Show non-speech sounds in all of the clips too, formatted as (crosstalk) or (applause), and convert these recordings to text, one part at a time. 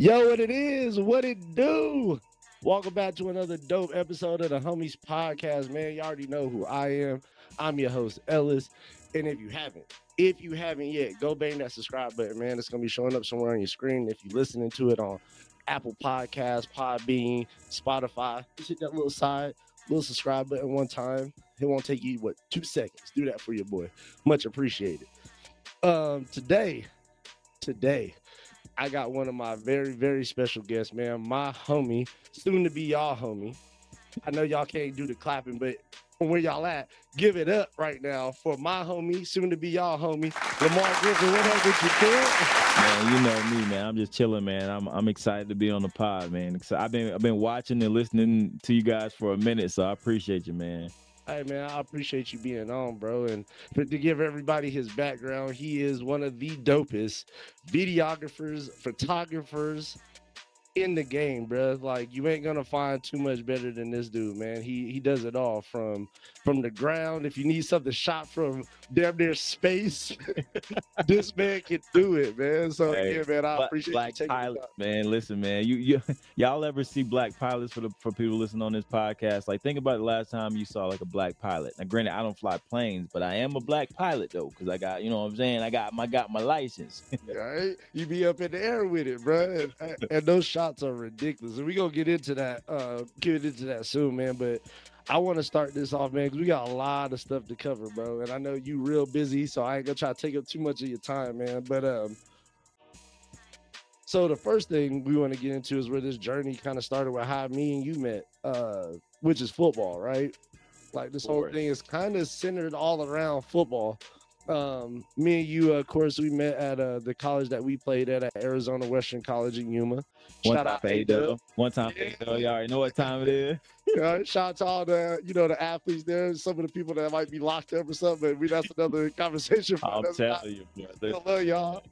Yo, what it is, what it do? Welcome back to another dope episode of the Homies Podcast, man. You already know who I am. I'm your host, Ellis. And if you haven't, if you haven't yet, go bang that subscribe button, man. It's gonna be showing up somewhere on your screen. If you're listening to it on Apple Podcasts, Podbean, Spotify, just hit that little side, little subscribe button one time. It won't take you what two seconds. Do that for your boy. Much appreciated. Um, today, today, I got one of my very, very special guests, man. My homie, soon to be y'all homie. I know y'all can't do the clapping, but from where y'all at, give it up right now for my homie, soon to be y'all homie, Lemar Griffin. What up with you, kid? Man, you know me, man. I'm just chilling, man. I'm I'm excited to be on the pod, man. I've been I've been watching and listening to you guys for a minute, so I appreciate you, man. Hey man, I appreciate you being on, bro. And to give everybody his background, he is one of the dopest videographers, photographers, in the game, bro. Like you ain't gonna find too much better than this dude, man. He he does it all from from the ground. If you need something shot from damn near space, (laughs) this man can do it, man. So hey, yeah, man, I appreciate Black Pilot, man. Listen, man, you you (laughs) y'all ever see Black Pilots for the for people listening on this podcast? Like, think about the last time you saw like a black pilot. Now, granted, I don't fly planes, but I am a black pilot though, because I got you know what I'm saying. I got my got my license. (laughs) right, eh? you be up in the air with it, bro, and, and those shots are ridiculous. And we gonna get into that, uh, get into that soon, man. But I want to start this off, man, because we got a lot of stuff to cover, bro. And I know you real busy, so I ain't gonna try to take up too much of your time, man. But um, so the first thing we want to get into is where this journey kind of started with how me and you met, uh, which is football, right? Like this whole thing is kind of centered all around football. Um, me and you, of course, we met at uh, the college that we played at, at Arizona Western College in Yuma. One Shout out A One time yeah. Y'all already know what time it is. (laughs) Yeah, shout out to all the you know the athletes there, some of the people that might be locked up or something. But we that's another (laughs) conversation. I'm telling you, I love y'all.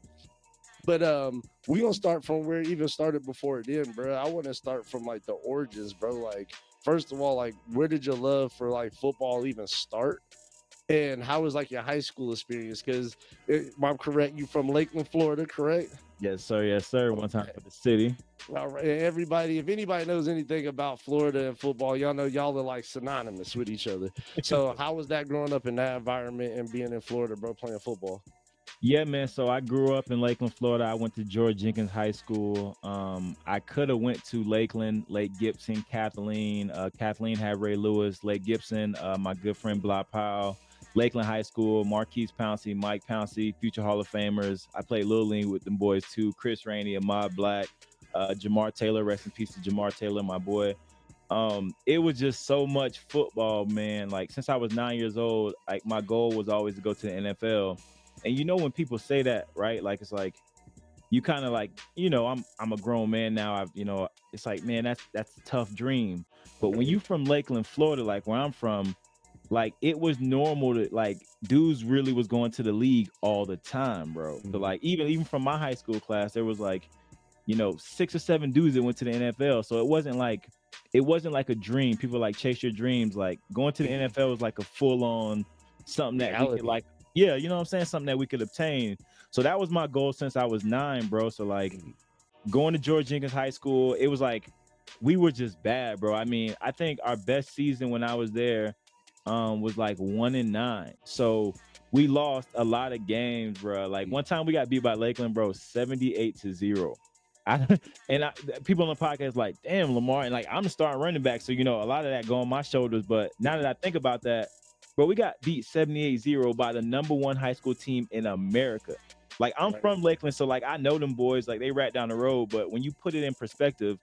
But um, we gonna start from where it even started before it did, bro. I want to start from like the origins, bro. Like first of all, like where did your love for like football even start? And how was like your high school experience? Because I'm correct, you from Lakeland, Florida, correct? Yes, sir. Yes, sir. One time for the city. All right. Everybody, if anybody knows anything about Florida and football, y'all know y'all are like synonymous with each other. So, (laughs) how was that growing up in that environment and being in Florida, bro, playing football? Yeah, man. So I grew up in Lakeland, Florida. I went to George Jenkins High School. Um, I could have went to Lakeland, Lake Gibson, Kathleen. Uh, Kathleen had Ray Lewis, Lake Gibson. Uh, my good friend Blah Powell Lakeland High School, Maurkice Pouncey, Mike Pouncey, future Hall of Famers. I played Little League with them boys too. Chris Rainey, Ahmad Black, uh, Jamar Taylor, rest in peace to Jamar Taylor, my boy. Um, it was just so much football, man. Like since I was nine years old, like my goal was always to go to the NFL. And you know when people say that, right? Like it's like you kind of like, you know, I'm I'm a grown man now. I've, you know, it's like, man, that's that's a tough dream. But when you from Lakeland, Florida, like where I'm from, like it was normal to like dudes really was going to the league all the time, bro. Mm-hmm. So like even even from my high school class, there was like, you know, six or seven dudes that went to the NFL. So it wasn't like it wasn't like a dream. People like chase your dreams. Like going to the. NFL was like a full on something that Reality. we could like, yeah, you know what I'm saying? Something that we could obtain. So that was my goal since I was nine, bro. So like mm-hmm. going to George Jenkins High School, it was like we were just bad, bro. I mean, I think our best season when I was there um, was like one in nine. So we lost a lot of games, bro. Like one time we got beat by Lakeland, bro, 78 to zero. I, (laughs) and I, people on the podcast like, damn, Lemar, and like I'm the starting running back, so you know a lot of that go on my shoulders. But now that I think about that, bro, we got beat 78-0 by the number one high school team in America. Like I'm right. from Lakeland, so like I know them boys, like they rat down the road. But when you put it in perspective,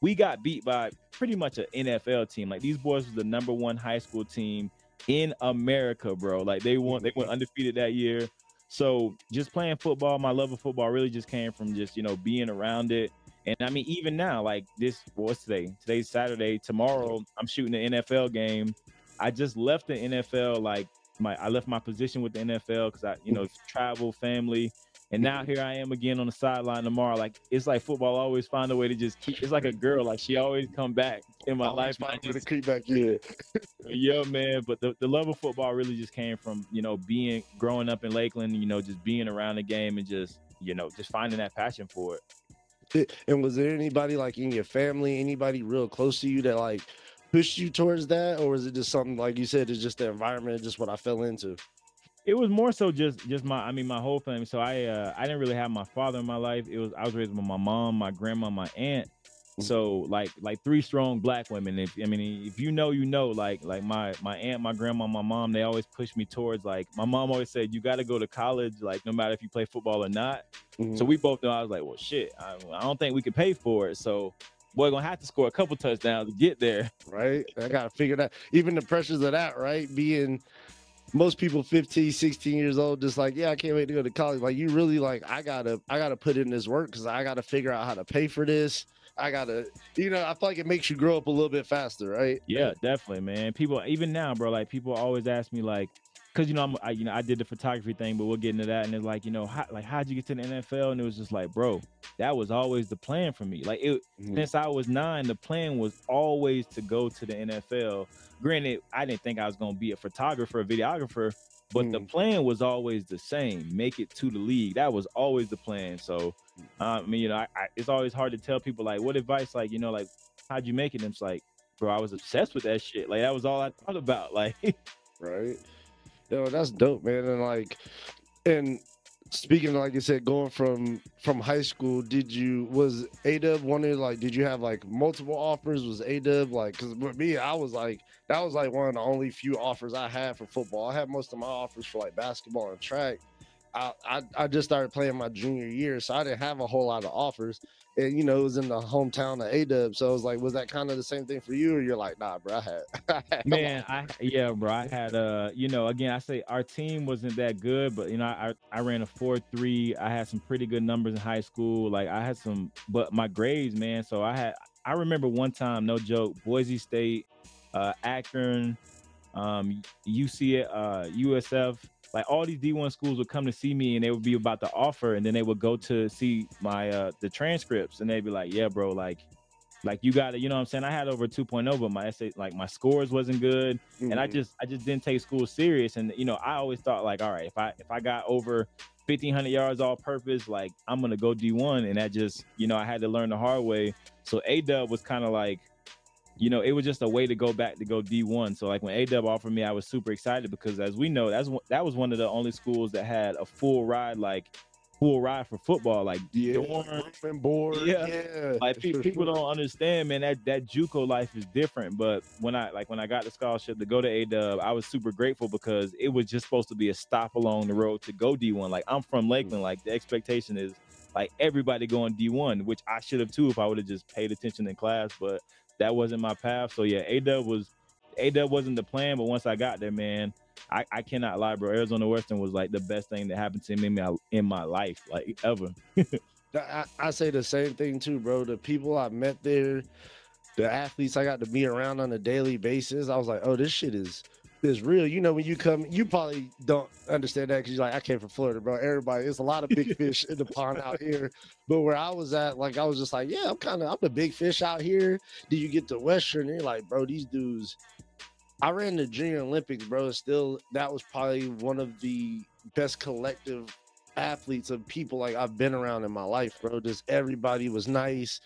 we got beat by pretty much an NFL team. Like these boys was the number one high school team in America, bro. Like they won, they went undefeated that year. So just playing football, my love of football really just came from just you know being around it. And I mean, even now, like this, what's today? Today's Saturday. Tomorrow, I'm shooting an NFL game. I just left the NFL. Like my, I left my position with the NFL because I, you know, travel, family. And now here I am again on the sideline tomorrow. Like it's like football always find a way to just keep. It's like a girl. Like she always come back in my life. Find just, to creep back in. (laughs) yeah, man. But the, the love of football really just came from you know being growing up in Lakeland. You know, just being around the game and just you know just finding that passion for it. And was there anybody like in your family, anybody real close to you that like pushed you towards that, or was it just something like you said, it's just the environment, just what I fell into? It was more so just just my I mean my whole family. So I uh I didn't really have my father in my life. It was I was raised with my mom, my grandma, my aunt. So like like three strong black women. If I mean if you know you know like like my my aunt, my grandma, my mom, they always push me towards like my mom always said you got to go to college like no matter if you play football or not. Mm-hmm. So we both know I was like well shit I, I don't think we can pay for it. So boy gonna have to score a couple touchdowns to get there. Right. I gotta figure that. Even the pressures of that, right? Being most people 15 16 years old just like yeah i can't wait to go to college like you really like i gotta i gotta put in this work because i gotta figure out how to pay for this I gotta, you know, I feel like it makes you grow up a little bit faster, right? Yeah, definitely, man. People, even now, bro, like people always ask me, like, because you know, I'm, I, you know, I did the photography thing, but we'll get into that. And it's like, you know, how, like, how'd you get to the NFL? And it was just like, bro, that was always the plan for me. Like, it, mm-hmm. since I was nine, the plan was always to go to the NFL. Granted, I didn't think I was gonna be a photographer, a videographer, but mm. the plan was always the same: make it to the league. That was always the plan. So, uh, I mean, you know, I, I, it's always hard to tell people like, what advice, like, you know, like, how'd you make it? And it's like, bro, I was obsessed with that shit. Like, that was all I thought about. (laughs) Like, right? Yo, that's dope, man. And like, and speaking like you said going from from high school did you was adub one of like did you have like multiple offers? Was adub like because with me i was like that was like one of the only few offers i had for football. I had most of my offers for like basketball and track I, I, I just started playing my junior year, so I didn't have a whole lot of offers. And you know, it was in the hometown of A Dub. So I was like, was that kind of the same thing for you? Or you're like, nah, bro, I had, (laughs) I had man, I yeah, bro. I had uh, you know, again, I say our team wasn't that good, but you know, I I ran a four three. I had some pretty good numbers in high school. Like I had some, but my grades, man. So I had I remember one time, no joke, Boise State, uh, Akron, um, UC, uh, USF like all these D1 schools would come to see me and they would be about to offer and then they would go to see my uh the transcripts and they'd be like, "Yeah, bro, like like you got it, you know what I'm saying? I had over 2.0 but my essay like my scores wasn't good mm-hmm. and I mm-hmm. just I just didn't take school serious and you know, I always thought like, all right, if I if I got over 1500 yards all purpose, like I'm going to go D1 and that just, you know, I had to learn the hard way. So A Dub was kind of like you know, it was just a way to go back to go D1. So like when AW offered me, I was super excited because as we know, that's that was one of the only schools that had a full ride, like full ride for football, like yeah, dorm and board. Yeah, yeah like people, people don't understand, man. That that JUCO life is different. But when I like when I got the scholarship to go to AW, I was super grateful because it was just supposed to be a stop along the road to go D1. Like I'm from mm-hmm. Lakeland, like the expectation is like everybody going D1, which I should have too if I would have just paid attention in class. But that wasn't my path. So yeah, A Dub was A Dub wasn't the plan, but once I got there, man, I, I cannot lie, bro. Arizona Western was like the best thing that happened to me in my, in my life, like ever. (laughs) I, I say the same thing too, bro. The people I met there, the athletes I got to be around on a daily basis, I was like, oh, this shit is is real. You know, when you come, you probably don't understand that because you're like, I came from Florida, bro. Everybody, it's a lot of big (laughs) fish in the pond out here. But where I was at, like, I was just like, yeah, I'm kind of, I'm the big fish out here. Do you get to Western? And you're like, bro, these dudes. I ran the Junior Olympics, bro. Still, that was probably one of the best collective athletes of people like I've been around in my life, bro. Just everybody was nice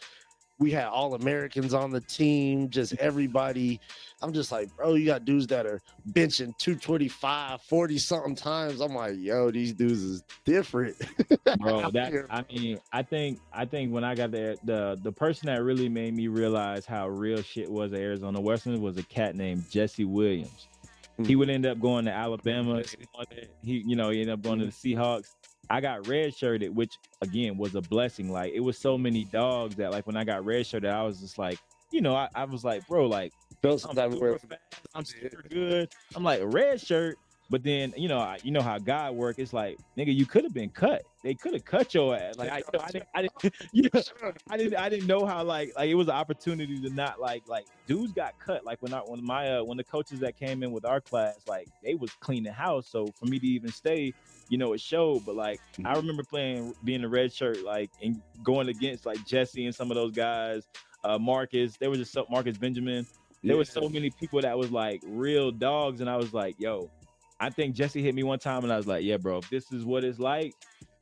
we had all Americans on the team, just everybody. I'm just like, bro, you got dudes that are benching 225, 40 something times. I'm like, yo, these dudes is different. (laughs) bro, that I mean, I think I think when I got there, the the person that really made me realize how real shit was at Arizona Western was a cat named Jesse Williams. He mm. would end up going to Alabama. He, you know, he ended up going to the Seahawks. I got red shirted, which again was a blessing. Like it was so many dogs that like when I got red shirted, I was just like, you know, I, I was like, bro, like I'm super, fast, I'm super good. I'm like red shirt, but then you know, I, you know how God work. It's like, nigga, you could have been cut. They could have cut your ass. Like I, I didn't, I didn't, (laughs) you know, I didn't, I didn't know how like, like it was an opportunity to not like, like dudes got cut. Like when I, when my, uh, when the coaches that came in with our class, like they was cleaning house. So for me to even stay, you know, it showed. But like I mm-hmm. remember playing, being a red shirt, like and going against like Jesse and some of those guys, uh, Marcus. There was just so Marcus Benjamin. There yeah. was so many people that was like real dogs, and I was like, yo, I think Jesse hit me one time, and I was like, yeah, bro, if this is what it's like,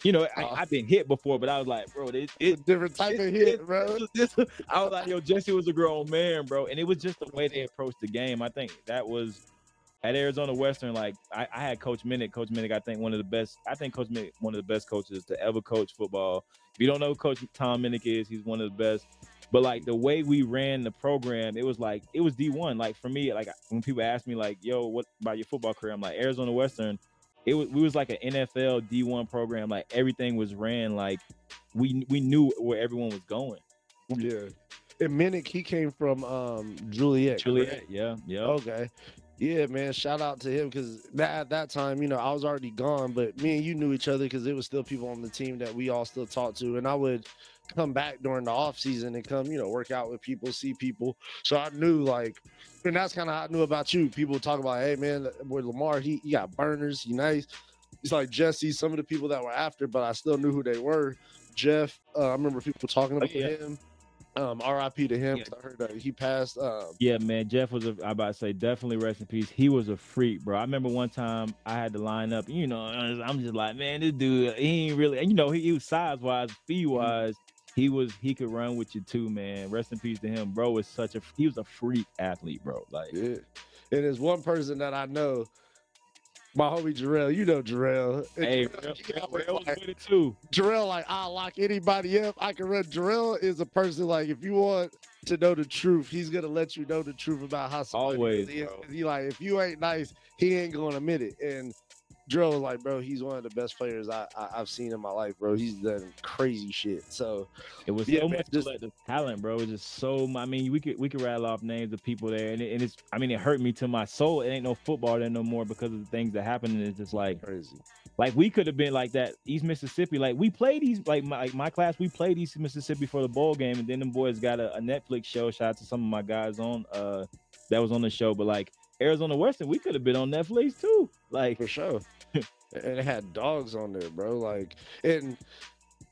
you know, I, Uh, I've been hit before, but I was like, bro, it, It's it, a different type this- of hit, this- bro. this- I was like, yo, Jesse was a grown man, bro, and it was just the way they approached the game. I think that was at Arizona Western. Like I, I had Coach Minnick. Coach Minnick, I think one of the best. I think Coach Minnick, one of the best coaches to ever coach football. If you don't know who Coach Tom Minnick is, he's one of the best. But like the way we ran the program, it was like it was D one. Like for me, like when people ask me, like, "Yo, what about your football career?" I'm like, Arizona Western. It was we was like an NFL D one program. Like everything was ran like we we knew where everyone was going. Yeah. And Minnick, he came from um Joliet. Joliet, correct? yeah, yeah. Okay. Yeah, man. Shout out to him because that at that time, you know, I was already gone, but me and you knew each other because there was still people on the team that we all still talked to, and I would come back during the off season and come, you know, work out with people, see people. So I knew like, and that's kind of how I knew about you. People talk about, hey man, with Lemar, he, he got burners, he nice. It's like Jesse, some of the people that were after, but I still knew who they were. Jeff, uh, I remember people talking about yeah. him. Um, R.I.P. to him. Yeah. I heard that he passed. Um, Yeah, man, Jeff was a. I about to say definitely rest in peace. He was a freak, bro. I remember one time I had to line up. You know, I'm just like, man, this dude, he ain't really. And you know, he, he was size wise, speed wise, he was he could run with you too, man. Rest in peace to him, bro. Was such a he was a freak athlete, bro. Like, Yeah. And there's one person that I know, my homie Jarrell. You know Jarrell. And hey, Jarrell, Rail- he Rail- always Rail was like- with it too. Jarrell, like I'll lock anybody up. I can run. Jarrell is a person like if you want to know the truth, he's gonna let you know the truth about how somebody Always, is. bro. He like if you ain't nice, he ain't gonna admit it. And Jarrell was like, bro, he's one of the best players I, I I've seen in my life, bro. He's done crazy shit. So It was Yeah, so man, much just- collective talent, bro. It was just so. I mean, we could we could rattle off names of people there, and, it, and it's. I mean, it hurt me to my soul. It ain't no football there no more because of the things that happened. And it's just like, crazy. like we could have been like that East Mississippi. Like we played East, like my like my class, we played East Mississippi for the bowl game, and then them boys got a, a Netflix show. Shout out to some of my guys on uh that was on the show. But like Arizona Western, we could have been on Netflix too. Like for sure. (laughs) and it had dogs on there, bro. Like, and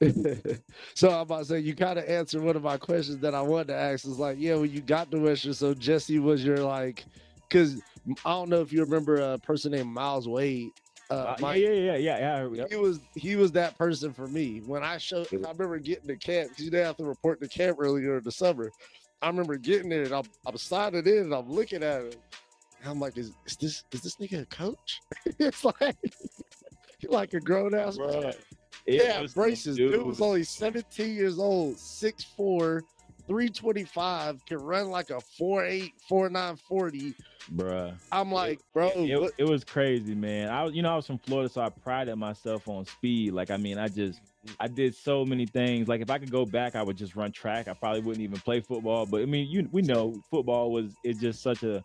(laughs) so I'm about to say you kind of answered one of my questions that I wanted to ask. Is like, yeah, when you got to Western, so Jesse was your like, because I don't know if you remember a person named Miles Wade. Uh, uh, yeah, yeah, yeah, yeah, yeah. he was he was that person for me when I showed. I remember getting to camp because you didn't have to report to camp earlier in the summer. I remember getting there and I'm, I'm signing in and I'm looking at him. I'm like, is, is this is this nigga a coach? (laughs) it's like (laughs) like a grown ass man. Yeah, braces. dude. Dude was only 17 years old, 6'4", 325, can run like a 4'8", 4'9", 40. bruh. I'm like, bro, it, it was crazy, man. I was, you know, I was from Florida, so I prided myself on speed. Like, I mean, I just, I did so many things. Like, if I could go back, I would just run track. I probably wouldn't even play football. But I mean, you, we know football was, it's just such a,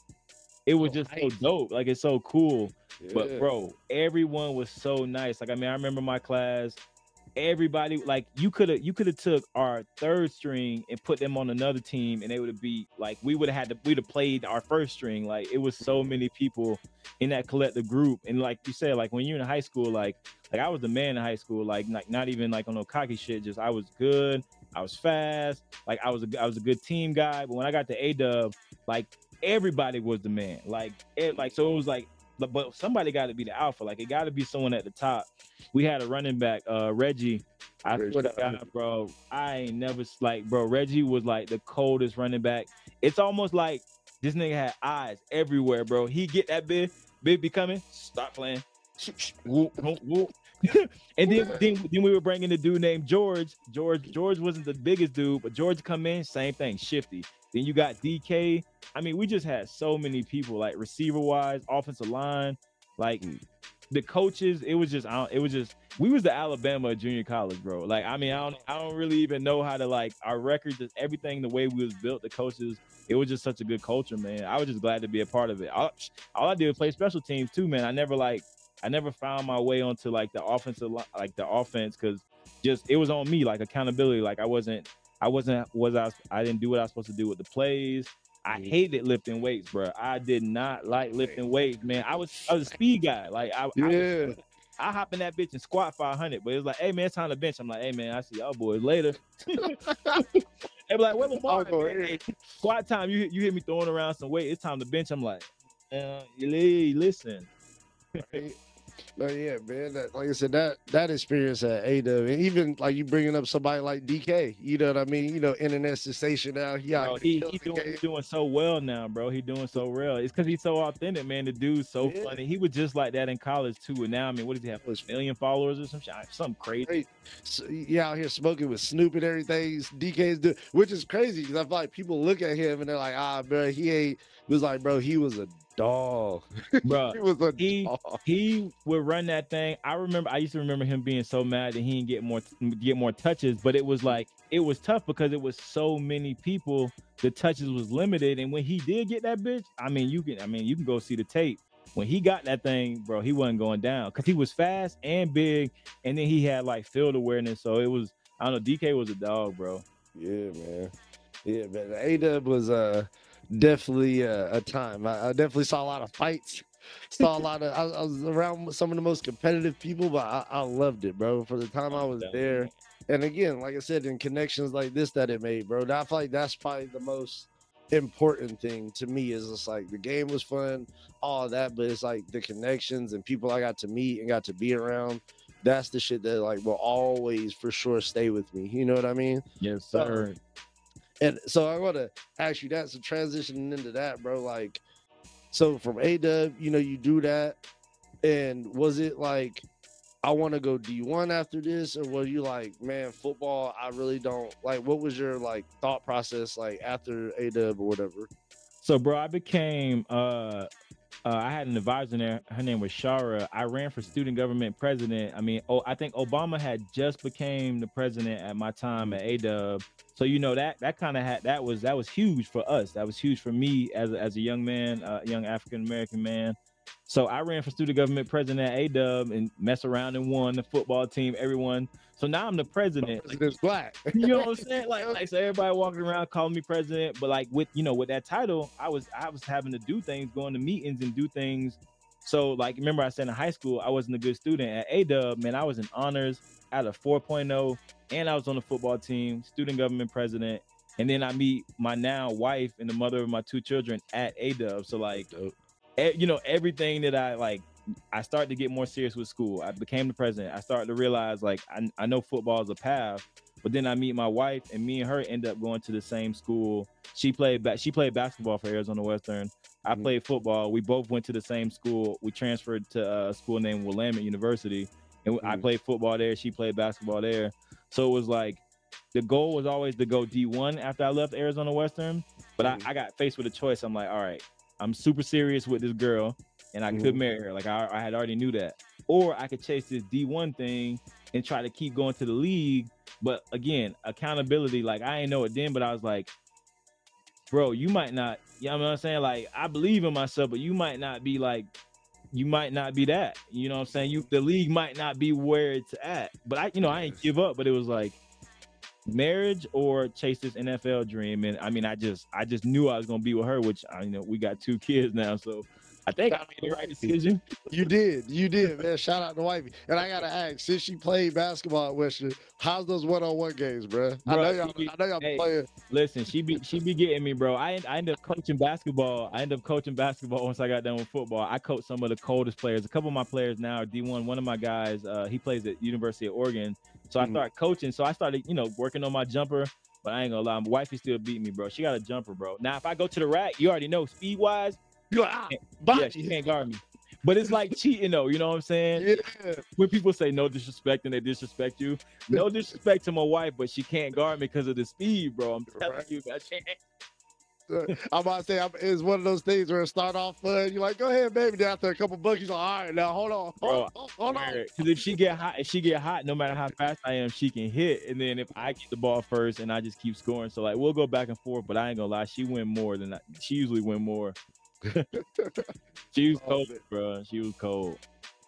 it was So just so dope. Like, it's so cool. But bro, everyone was so nice. Like, I mean, I remember my class. Everybody, like, you could have, you could have took our third string and put them on another team, and they would have be like, we would have had to, we'd have played our first string. Like, it was so many people in that collective group. And like you said, like when you're in high school, like, like I was the man in high school. Like, like not even like on no cocky shit. Just I was good. I was fast. Like I was a, I was a good team guy. But when I got to A Dub, like everybody was the man. Like, it, like so it was like but, but somebody got to be the alpha. Like it got to be someone at the top. We had a running back, uh, Reggie. I Reggie. swear to God, bro, I ain't never like, bro. Reggie was like the coldest running back. It's almost like this nigga had eyes everywhere, bro. He get that big, big be coming. Stop playing. Whoop, whoop, whoop. (laughs) and then, then then we were bringing the dude named George. George George wasn't the biggest dude, but George come in, same thing, shifty. Then you got DK. I mean, we just had so many people, like receiver wise, offensive line, like the coaches. It was just, it was just, we was the Alabama junior college, bro. Like, I mean, I don't, I don't really even know how to like our record, just everything, the way we was built, the coaches. It was just such a good culture, man. I was just glad to be a part of it. All, all I did was play special teams too, man. I never like, I never found my way onto like the offensive, li- like the offense, because just it was on me, like accountability. Like I wasn't, I wasn't, was I? I didn't do what I was supposed to do with the plays. I hated lifting weights, bro. I did not like lifting weights, man. I was, I was a speed guy. Like I, I, was- Yeah. I hop in that bitch and squat 500, but it was like, hey man, it's time to bench. I'm like, hey man, I see y'all boys later. (laughs) they be like, well, Lemar, I'll man, hey, squat time. You you hit me throwing around some weight. It's time to bench. I'm like, uh, li- listen. Right? No, yeah, man. That, like I said, that that experience at AW, and even like you bringing up somebody like DK, you know what I mean? You know, internet sensation now. Yeah, bro, he, he doing, he doing so well now, bro. He doing so real. It's because he's so authentic, man. The dude's so yeah. funny. He was just like that in college too, and now I mean, what does he have? A million followers or some shit? Something crazy. So, yeah, out here smoking with Snoop and everything. DK's do, which is crazy because I feel like people look at him and they're like, ah, bro, he ain't. It was like, bro, he was a dog. (laughs) Bro, he was a he, dog. He would run that thing. I remember I used to remember him being so mad that he didn't get more get more touches, but it was like it was tough because it was so many people. The touches was limited, and when he did get that bitch, I mean, you can I mean you can go see the tape. When he got that thing, bro, he wasn't going down because he was fast and big, and then he had like field awareness. So it was I don't know. DK was a dog, bro. Yeah, man. Yeah, man. A Dub was uh definitely a, a time. I, I, definitely saw a lot of fights. Saw a lot of. I, I, was around some of the most competitive people, but I, I loved it, bro. For the time I was there, and again, like I said, in connections like this that it made, bro. I feel like that's probably the most important thing to me. Is it's like the game was fun, all that, but it's like the connections and people I got to meet and got to be around. That's the shit that like will always for sure stay with me. You know what I mean? Yes, sir. So, and so I want to ask you that. So transitioning into that, bro, like, so from A Dub, you know, you do that, and was it like, I want to go D1 after this, or were you like, man, football, I really don't like? What was your like thought process like after A Dub or whatever? So, bro, I became uh uh, I had an advisor there. Her name was Shara. I ran for student government president. I mean, oh, I think Obama had just became the president at my time at ADub. So you know that that kind of had that was that was huge for us. That was huge for me as a, as a young man, uh, young African American man. So I ran for student government president at ADub and mess around and won the football team, everyone. So now I'm the president. President's black. (laughs) you know what I'm saying? (laughs) Like, like so everybody walking around calling me president, but like with you know with that title, I was I was having to do things, going to meetings and do things. So like remember I said in high school I wasn't a good student at ADub, man. I was in honors out of 4.0, and I was on the football team, student government president. And then I meet my now wife and the mother of my two children at ADub. So like you know, everything that I like, I started to get more serious with school. I became the president. I started to realize like I, I know football is a path, but then I meet my wife and me and her end up going to the same school. She played back. She played basketball for Arizona Western. I mm-hmm. played football. We both went to the same school. We transferred to a school named Willamette University, and mm-hmm. I played football there. She played basketball there. So it was like the goal was always to go D1 after I left Arizona Western. But mm-hmm. I, I got faced with a choice. I'm like, all right, I'm super serious with this girl and I mm-hmm. could marry her. Like I, I had already knew that. Or I could chase this D1 thing and try to keep going to the league. But again, accountability, like I ain't know it then, but I was like, bro, you might not, you know what I'm saying? Like I believe in myself, but you might not be like, you might not be that. You know what I'm saying? You the league might not be where it's at. But I, you know, I ain't give up, but it was like, marriage or chase this NFL dream. And I mean, I just I just knew I was gonna be with her, which I you know we got two kids now, so I think I made the right decision. You did, you did, man. Shout out to wifey. And I gotta ask, since she played basketball at Western, how's those one-on-one games, bro? bro I know y'all, be, I know y'all hey, playing. Listen, she be she be getting me, bro. I I ended up coaching basketball. I end up coaching basketball once I got done with football. I coached some of the coldest players. A couple of my players now are D1. One of my guys, uh, he plays at University of Oregon. So mm-hmm. I started coaching. So I started, you know, working on my jumper. But I ain't gonna lie, my wifey still beat me, bro. She got a jumper, bro. Now if I go to the rack, you already know speed wise, ah, yeah, she can't guard me. But it's like cheating though, you know what I'm saying? Yeah. When people say no disrespect and they disrespect you, no (laughs) disrespect to my wife, but she can't guard me because of the speed, bro. I'm telling right. you, I can't. I'm about to say I'm, it's one of those things where it start off fun. You're like, go ahead, baby. Then after a couple buckets, like, all right, now hold on, hold, Bro, hold on. Because if she get hot, if she get hot, no matter how fast I am, she can hit. And then if I get the ball first and I just keep scoring, so like we'll go back and forth. But I ain't gonna lie, she win more than I, she usually win more. (laughs) she was cold, bro. She was cold.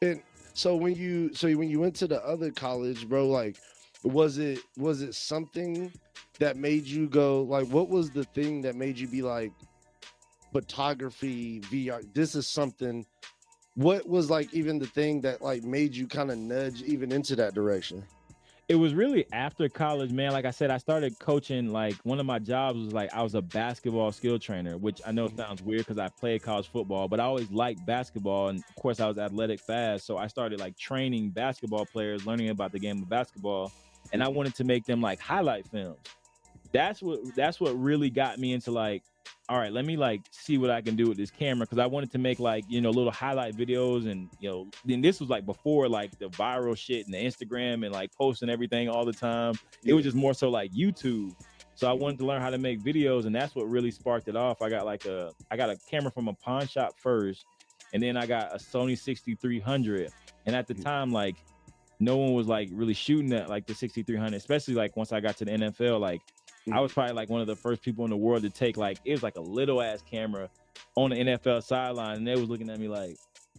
And so when you so when you went to the other college, bro, like was it was it something that made you go like what was the thing that made you be like photography VR this is something what was like even the thing that like made you kind of nudge even into that direction It was really after college, man. Like I said, I started coaching. Like one of my jobs was like I was a basketball skill trainer, which I know mm-hmm. sounds weird because I played college football, but I always liked basketball, and of course I was athletic fast. So I started like training basketball players, learning about the game of basketball, and I wanted to make them like highlight films. That's what that's what really got me into like all right, let me like see what I can do with this camera because I wanted to make like you know little highlight videos and you know then this was like before like the viral shit and the Instagram and like posting everything all the time. It was just more so like YouTube. So I wanted to learn how to make videos and that's what really sparked it off. I got like a I got a camera from a pawn shop first and then I got a Sony 6300 and at the mm-hmm. time like no one was like really shooting at like the 6300 especially like once I got to the NFL like I was probably like one of the first people in the world to take like it was like a little ass camera on the NFL sideline, and they was looking at me like,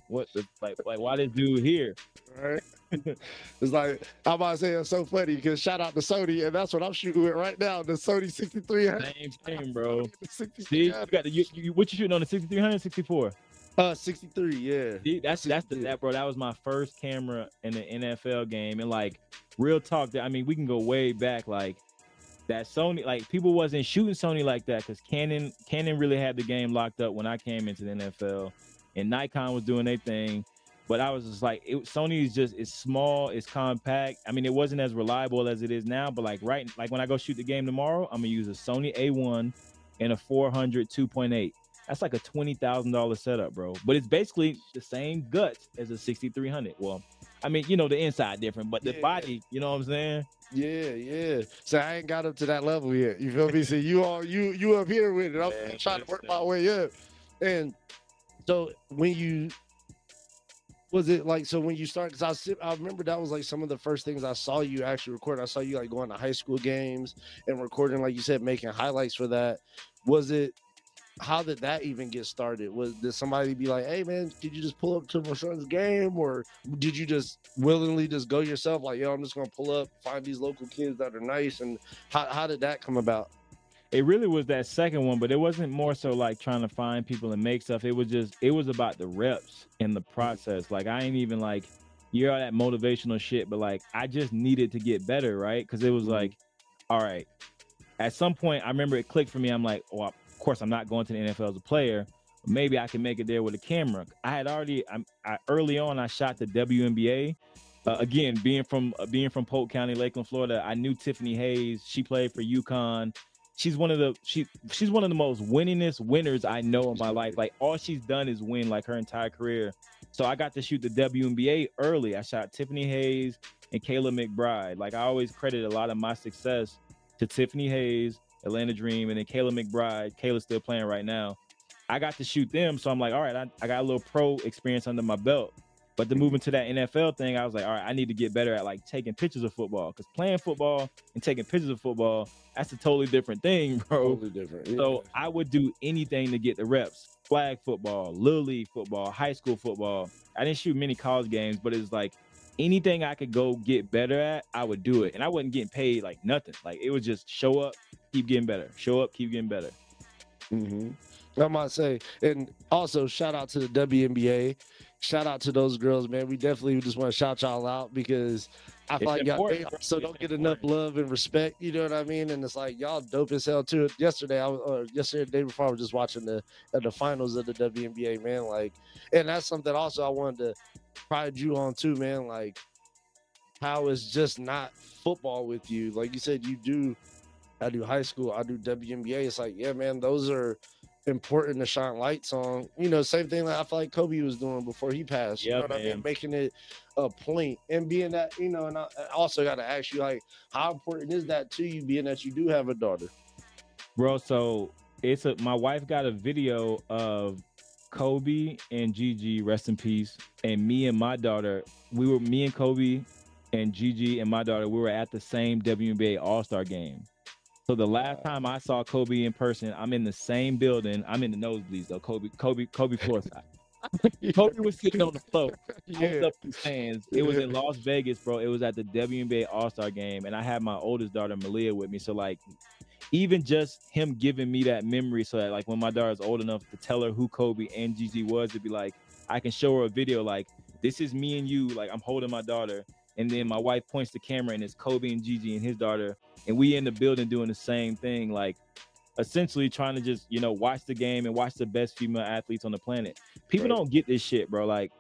"What the like like why this dude here?" Right. (laughs) it's like I'm about to say it's so funny because shout out to Sony, and that's what I'm shooting with right now, the Sony 6300. Same thing, bro. (laughs) See, you got the you, you, what you shooting on the 6300, 64? Uh, 63, yeah. That's that's the that bro. That was my first camera in the NFL game, and like real talk. That I mean, we can go way back, like that Sony like people wasn't shooting Sony like that because Canon Canon really had the game locked up when I came into the NFL, and Nikon was doing their thing. But I was just like, it, Sony is just it's small, it's compact. I mean, it wasn't as reliable as it is now, but like right, like when I go shoot the game tomorrow, I'm gonna use a Sony A1 and a 400 2.8. That's like a twenty thousand dollar setup, bro. But it's basically the same guts as a 6300. Well, I mean, you know, the inside different, but the yeah. body, you know what I'm saying? Yeah, yeah. So I ain't got up to that level yet. You feel me? So you all you you up here with it. I'm Man, trying to work my way up. And so when you was it like so when you start because I, I remember that was like some of the first things I saw you actually record. I saw you like going to high school games and recording, like you said, making highlights for that. Was it how did that even get started? Was did somebody be like, "Hey man, could you just pull up to my son's game," or did you just willingly just go yourself? Like, yo, I'm just gonna pull up, find these local kids that are nice, and how how did that come about? It really was that second one, but it wasn't more so like trying to find people and make stuff. It was just it was about the reps and the process. Like I ain't even like you're all that motivational shit, but like I just needed to get better, right? Because it was mm-hmm. like, all right. At some point, I remember it clicked for me. I'm like, oh, of course, I'm not going to the NFL as a player. maybe I can make it there with a camera. I had already, I, I early on, I shot the WNBA. Uh, again, being from uh, being from Polk County, Lakeland, Florida, I knew Tiffany Hayes. She played for UConn. She's one of the she she's one of the most winningest winners I know in my life. Like all she's done is win like her entire career. So I got to shoot the WNBA early. I shot Tiffany Hayes and Kayla McBride. Like I always credit a lot of my success to Tiffany Hayes Atlanta Dream, and then Kayla McBride. Kayla's still playing right now. I got to shoot them, so I'm like, all right, I, I got a little pro experience under my belt. But to move into that NFL thing, I was like, all right, I need to get better at like taking pictures of football because playing football and taking pictures of football, that's a totally different thing, (laughs) bro. Totally different. Yeah. So I would do anything to get the reps. Flag football, little league football, high school football. I didn't shoot many college games, but it's like anything I could go get better at, I would do it. And I wasn't getting paid like nothing. Like it was just show up, keep getting better. Show up, keep getting better. Mm-hmm. I might say, and also shout out to the WNBA. Shout out to those girls, man. We definitely just want to shout y'all out because I feel like y'all so don't get enough love and respect. You know what I mean? And it's like y'all dope as hell too. Yesterday, I was uh, yesterday, the day before, I was just watching the uh, the finals of the WNBA, man. Like, and that's something also I wanted to pride you on too, man. Like, how it's just not football with you. Like you said, you do I do high school, I do WNBA. It's like, yeah, man, those are important to shine lights on. You know, same thing that I feel like Kobe was doing before he passed. Yeah, you know what I mean? Making it a point and being that, you know, and I also got to ask you, like, how important is that to you, being that you do have a daughter? Bro, so it's a my wife got a video of Kobe and Gigi, rest in peace, and me and my daughter. We were me and Kobe and Gigi and my daughter. We were at the same WNBA All Star game. So the last time I saw Kobe in person, I'm in the same building. I'm in the nosebleeds though. Kobe, Kobe, Kobe floor side. (laughs) Kobe was sitting on the floor. Yeah. I was up in stands. It was in Las Vegas, bro. It was at the WNBA All Star game, and I had my oldest daughter Malia with me. So like, even just him giving me that memory, so that like when my daughter's old enough to tell her who Kobe and Gigi was, to be like, I can show her a video like, this is me and you. Like I'm holding my daughter, and then my wife points the camera and it's Kobe and Gigi and his daughter, and we in the building doing the same thing, like essentially trying to just you know watch the game and watch the best female athletes on the planet. People right. don't get this shit, bro. Like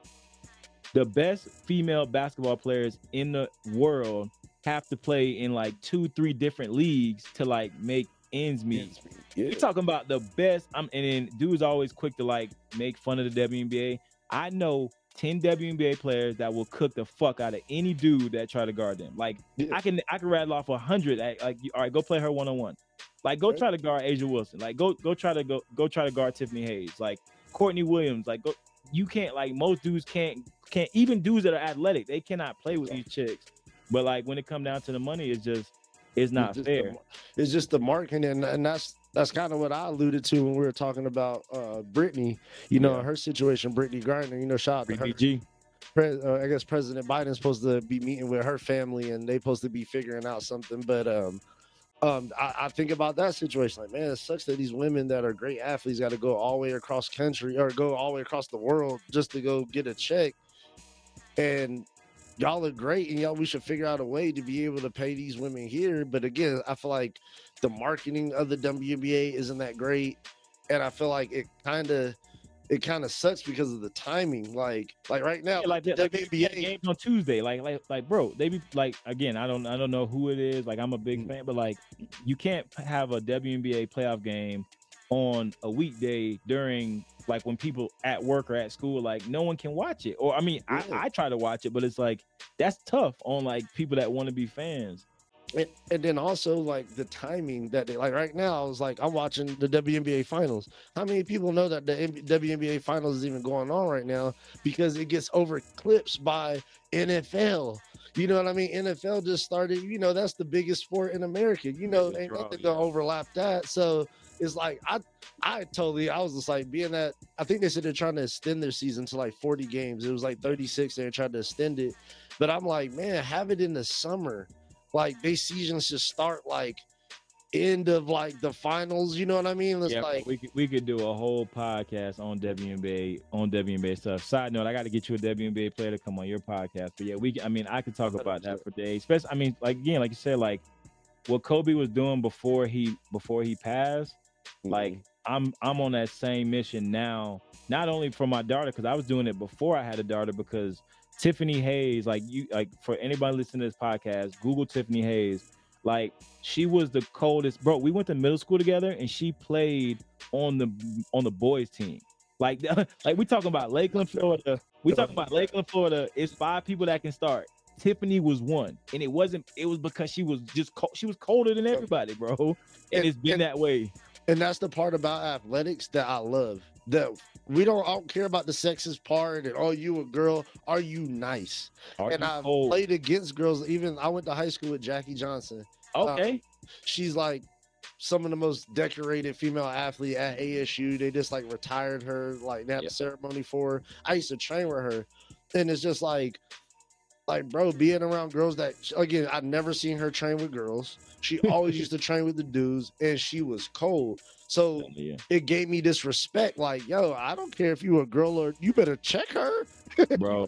the best female basketball players in the world have to play in like two, three different leagues to like make ends meet. Yeah. You're talking about the best. I'm and then dude's always quick to like make fun of the WNBA. I know 10 WNBA players that will cook the fuck out of any dude that try to guard them. Like yeah. I can I can rattle off a hundred. Like all right, go play her one on one. Like go right. try to guard A'ja Wilson. Like go go try to go go try to guard Tiffany Hayes. Like Courtney Williams. Like go. You can't like most dudes can't can't even dudes that are athletic. They cannot play with these chicks. But like when it come down to the money, it's just it's not it's fair. The, it's just the marketing, and, and that's that's kind of what I alluded to when we were talking about uh Brittney. You know, yeah. her situation, Brittney Griner. You know, shout out to her. G. Uh, I guess President Biden's supposed to be meeting with her family, and they supposed to be figuring out something. But um, um, I, I, think about that situation. Like, man, it sucks that these women that are great athletes got to go all the way across country or go all the way across the world just to go get a check. And y'all are great, and y'all we should figure out a way to be able to pay these women here. But again, I feel like the marketing of the WBA isn't that great, and I feel like it kind of it kind of sucks because of the timing. Like, like right now, yeah, like, the, like WNBA games on Tuesday. Like, like, like, bro, they be like, again, I don't, I don't know who it is. Like, I'm a big mm-hmm. fan, but like, you can't have a WNBA playoff game on a weekday during like when people at work or at school, like no one can watch it. Or I mean, yeah. I, I try to watch it, but it's like that's tough on like people that want to be fans. And, and, then also like the timing that they like right now, I was like, I'm watching the WNBA finals. How many people know that the WNBA finals is even going on right now because it gets over eclipsed by NFL? You know what I mean? NFL just started, you know, that's the biggest sport in America. You know, ain't nothing gonna overlap that. So it's like I I totally I was just like being that I think they said they're trying to extend their season to like 40 games. It was like 36, they're trying to extend it. But I'm like, man, have it in the summer. Like these seasons just start like end of like the finals. You know what I mean? It's yeah, like we could we could do a whole podcast on WNBA on WNBA stuff. Side note, I got to get you a WNBA player to come on your podcast. But yeah, we I mean I could talk about that for days. Especially I mean like again like you said like what Kobe was doing before he before he passed like mm-hmm. I'm I'm on that same mission now, not only for my daughter, because I was doing it before I had a daughter, because Tiffany Hayes, like you like for anybody listening to this podcast, Google Tiffany Hayes. Like she was the coldest, bro. We went to middle school together and she played on the on the boys team. Like, (laughs) like we talking about Lakeland, Florida. We talking about Lakeland, Florida. It's five people that can start. Tiffany was one, and it wasn't. It was because she was just cold. She was colder than everybody, bro. And, and it's been and, that way. And that's the part about athletics that I love. That we don't, I don't care about the sexist part and oh, you a girl. Are you nice? Are and I played against girls. Even I went to high school with Jackie Johnson. Okay. Um, she's like some of the most decorated female athlete at ASU. They just like retired her, like they had yep. a ceremony for her. I used to train with her. And it's just like like bro, being around girls that again, I've never seen her train with girls. She (laughs) always used to train with the dudes, and she was cold. So yeah. it gave me this respect. Like, yo, I don't care if you a girl or you better check her, (laughs) bro.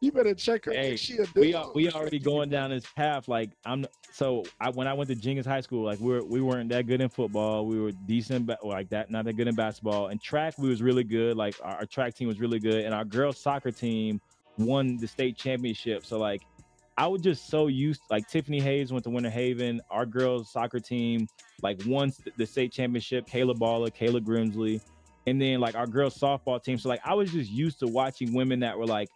you better check her. Hey, we are we already going down this path. Like I'm so I when I went to Jenkins High School, like we were we weren't that good in football. We were decent, but like that, not that good in basketball. And track, we was really good. Like our, our track team was really good, and our girls soccer team won the state championship. So like I was just so used like Tiffany Hayes went to Winter Haven. Our girls soccer team like won the state championship. Kayla Baller, Kayla Grimsley, and then like our girls softball team. So like I was just used to watching women that were like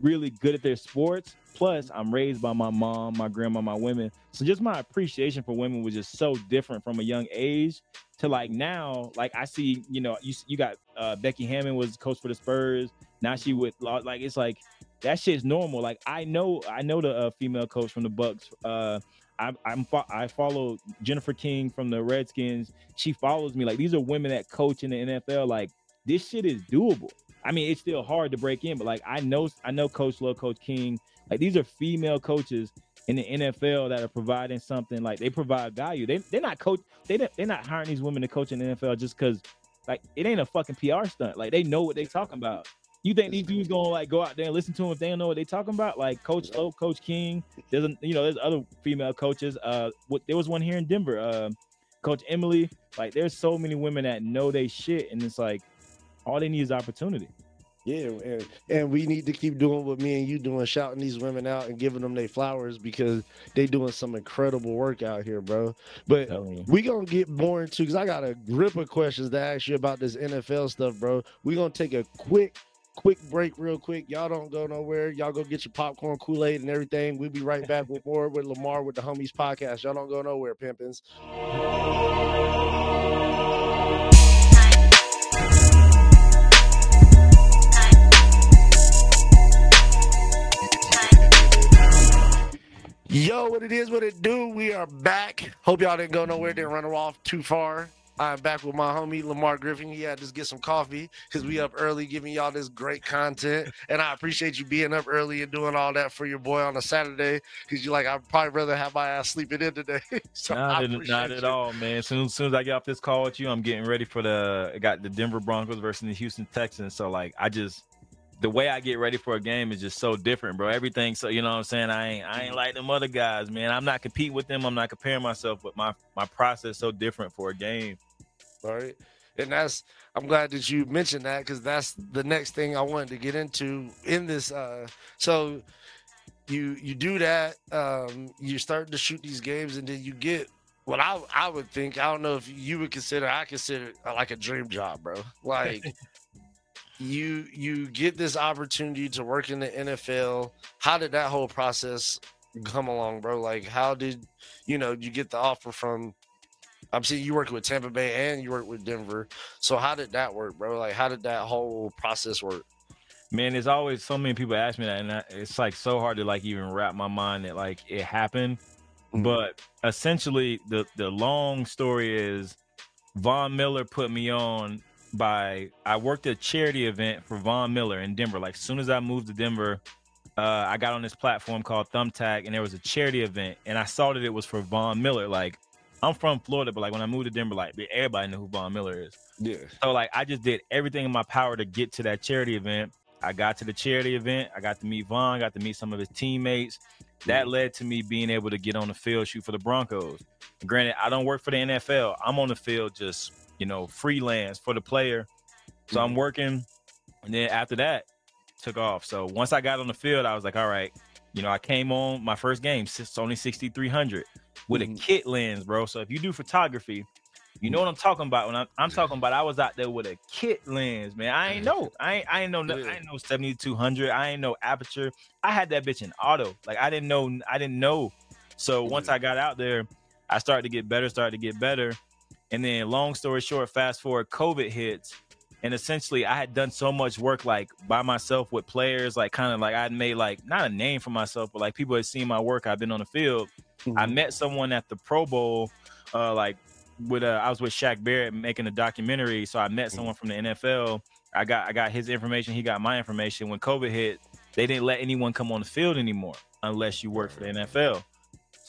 really good at their sports. Plus, I'm raised by my mom, my grandma, my women. So just my appreciation for women was just so different from a young age to like now. Like I see, you know, you you got uh, Becky Hammon was coach for the Spurs. Now she with like it's like that shit's normal. Like I know, I know the uh, female coach from the Bucks. Uh, I, I'm I follow Jennifer King from the Redskins. She follows me. Like these are women that coach in the NFL. Like this shit is doable. I mean, it's still hard to break in, but like I know, I know Coach Love, Coach King. Like these are female coaches in the NFL that are providing something. Like they provide value. They they're not coach. They they're not hiring these women to coach in the NFL just because like it ain't a fucking PR stunt. Like they know what they talking about. You think these dudes gonna like go out there and listen to them if they don't know what they talking about? Like Coach Lowe, Coach King. There's a, you know there's other female coaches. Uh, what there was one here in Denver. Uh, Coach Emily. Like there's so many women that know they shit, and it's like all they need is opportunity. Yeah, and, and we need to keep doing what me and you doing, shouting these women out and giving them their flowers because they doing some incredible work out here, bro. But we gonna get more into because I got a grip of questions to ask you about this NFL stuff, bro. We gonna take a quick quick break real quick. Y'all don't go nowhere. Y'all go get your popcorn, Kool-Aid, and everything. We'll be right back with more with Lemar with the homies podcast. Y'all don't go nowhere, pimpins. Yo, what it is, what it do? We are back. Hope y'all didn't go nowhere, didn't run off too far. I'm back with my homie Lemar Griffin. He had to just get some coffee because we up early giving y'all this great content. And I appreciate you being up early and doing all that for your boy on a Saturday because you're like, I'd probably rather have my ass sleeping in today. (laughs) so not, not at all, man. As soon, as soon as I get off this call with you, I'm getting ready for the I got the Denver Broncos versus the Houston Texans. So like I just the way I get ready for a game is just so different, bro. Everything, so you know what I'm saying. I ain't, I ain't like them other guys, man. I'm not competing with them. I'm not comparing myself, but my my process so different for a game. All right, and that's I'm glad that you mentioned that because that's the next thing I wanted to get into in this. Uh, so you you do that, um, you start to shoot these games, and then you get what I I would think. I don't know if you would consider. I consider like a dream job, bro. Like. (laughs) you you get this opportunity to work in the NFL. How did that whole process come along, bro? Like, how did you know you get the offer from? I'm seeing you work with Tampa Bay and you work with Denver. So how did that work, bro? Like, how did that whole process work? Man, there's always so many people ask me that, and it's like so hard to like even wrap my mind that like it happened. Mm-hmm. But essentially, the the long story is Von Miller put me on by I worked a charity event for Von Miller in Denver. Like as soon as I moved to Denver, uh, I got on this platform called Thumbtack, and there was a charity event, and I saw that it was for Von Miller. Like I'm from Florida, but like when I moved to Denver, like everybody knew who Von Miller is. Yeah. So like I just did everything in my power to get to that charity event. I got to the charity event. I got to meet Von. Got to meet some of his teammates. That led to me being able to get on the field, shoot for the Broncos. Granted, I don't work for the NFL. I'm on the field just you know, freelance for the player. So I'm mm-hmm. working, and then after that, took off. So once I got on the field, I was like, all right, you know, I came on my first game, it's only 6,300 with mm-hmm. a kit lens, bro. So if you do photography, you know what I'm talking about. When I'm, I'm, talking about, I was out there with a kit lens, man. I ain't know, I ain't, I ain't know, I ain't know 7200. I ain't know aperture. I had that bitch in auto. Like I didn't know, I didn't know. So once I got out there, I started to get better, started to get better. And then, long story short, fast forward, COVID hits. And essentially, I had done so much work like by myself with players, like kind of like I'd made like not a name for myself, but like people had seen my work. I've been on the field. Mm-hmm. I met someone at the Pro Bowl, uh, like with uh, I was with Shaq Barrett making a documentary. So I met mm-hmm. someone from the NFL. I got I got his information. He got my information. When COVID hit, they didn't let anyone come on the field anymore unless you work for the NFL.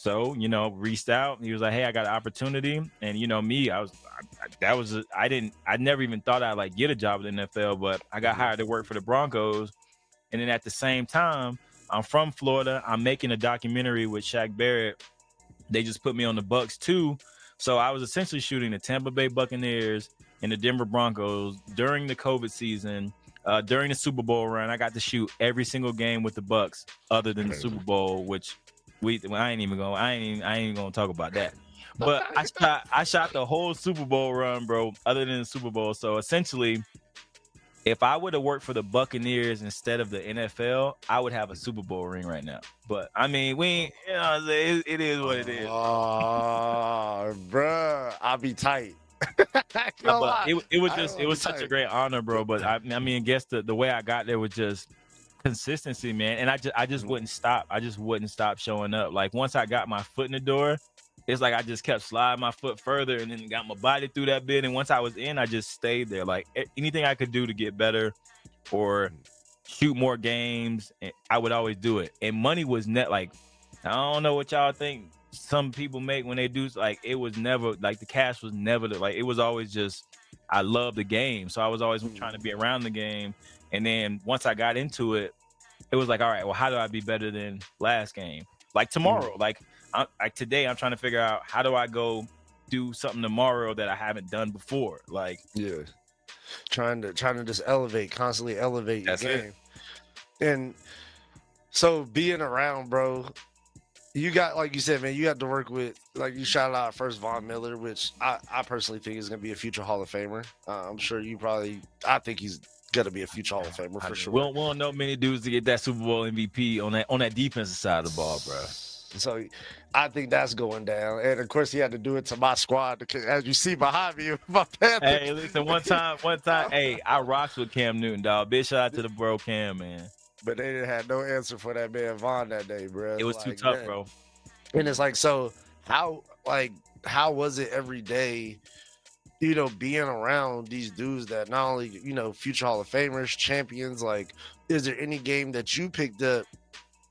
So, you know, reached out. and He was like, "Hey, I got an opportunity," and you know, me, I was I, that was I didn't I never even thought I'd like get a job in the NFL, but I got hired to work for the Broncos, and then at the same time, I'm from Florida. I'm making a documentary with Shaq Barrett. They just put me on the bucks too, so I was essentially shooting the Tampa Bay Buccaneers and the Denver Broncos during the COVID season. Uh, during the Super Bowl run, I got to shoot every single game with the Bucks, other than the Super Bowl, which we I ain't even going. I ain't even, I ain't even gonna talk about that. (laughs) But I shot I shot the whole Super Bowl run, bro. Other than the Super Bowl, so essentially, if I would have worked for the Buccaneers instead of the NFL, I would have a Super Bowl ring right now. But I mean, we ain't, you know, it, it is what it is. (laughs) Oh, bro, I'll be tight. (laughs) Uh, it, it was just it was such a great honor, bro. But I, I mean, I guess the, the way I got there was just consistency, man. And I just I just mm-hmm. wouldn't stop. I just wouldn't stop showing up. Like once I got my foot in the door, it's like I just kept sliding my foot further and then got my body through that bit. And once I was in, I just stayed there. Like anything I could do to get better or shoot more games, eh, I would always do it. And money was net like I don't know what y'all think some people make when they do like it was never like the cash was never like it was always just I love the game. So I was always trying to be around the game. And then once I got into it, it was like, all right, well, how do I be better than last game? Like tomorrow, mm-hmm. like, I, like today, I'm trying to figure out how do I go do something tomorrow that I haven't done before. Like, yeah, trying to trying to just elevate, constantly elevate your game. It. And so being around, bro, you got like you said, man, you got to work with like you shout out first Von Miller, which I, I personally think is gonna be a future Hall of Famer. Uh, I'm sure you probably I think he's gonna be a future Hall of Famer for sure. We don't, we don't know many dudes to get that Super Bowl MVP on that on that defensive side of the ball, bro. So I think that's going down. And of course, he had to do it to my squad because, as you see behind me, (laughs) my Panthers. Hey, listen, one time, one time, hey, I rocks with Cam Newton, dog. Big shout out to the bro Cam, man. But they didn't have no answer for that man Von that day, bro. It was like, too tough, man. bro. And it's like, so how, like, how was it every day? You know, being around these dudes that not only, you know, future Hall of Famers, champions, like, is there any game that you picked up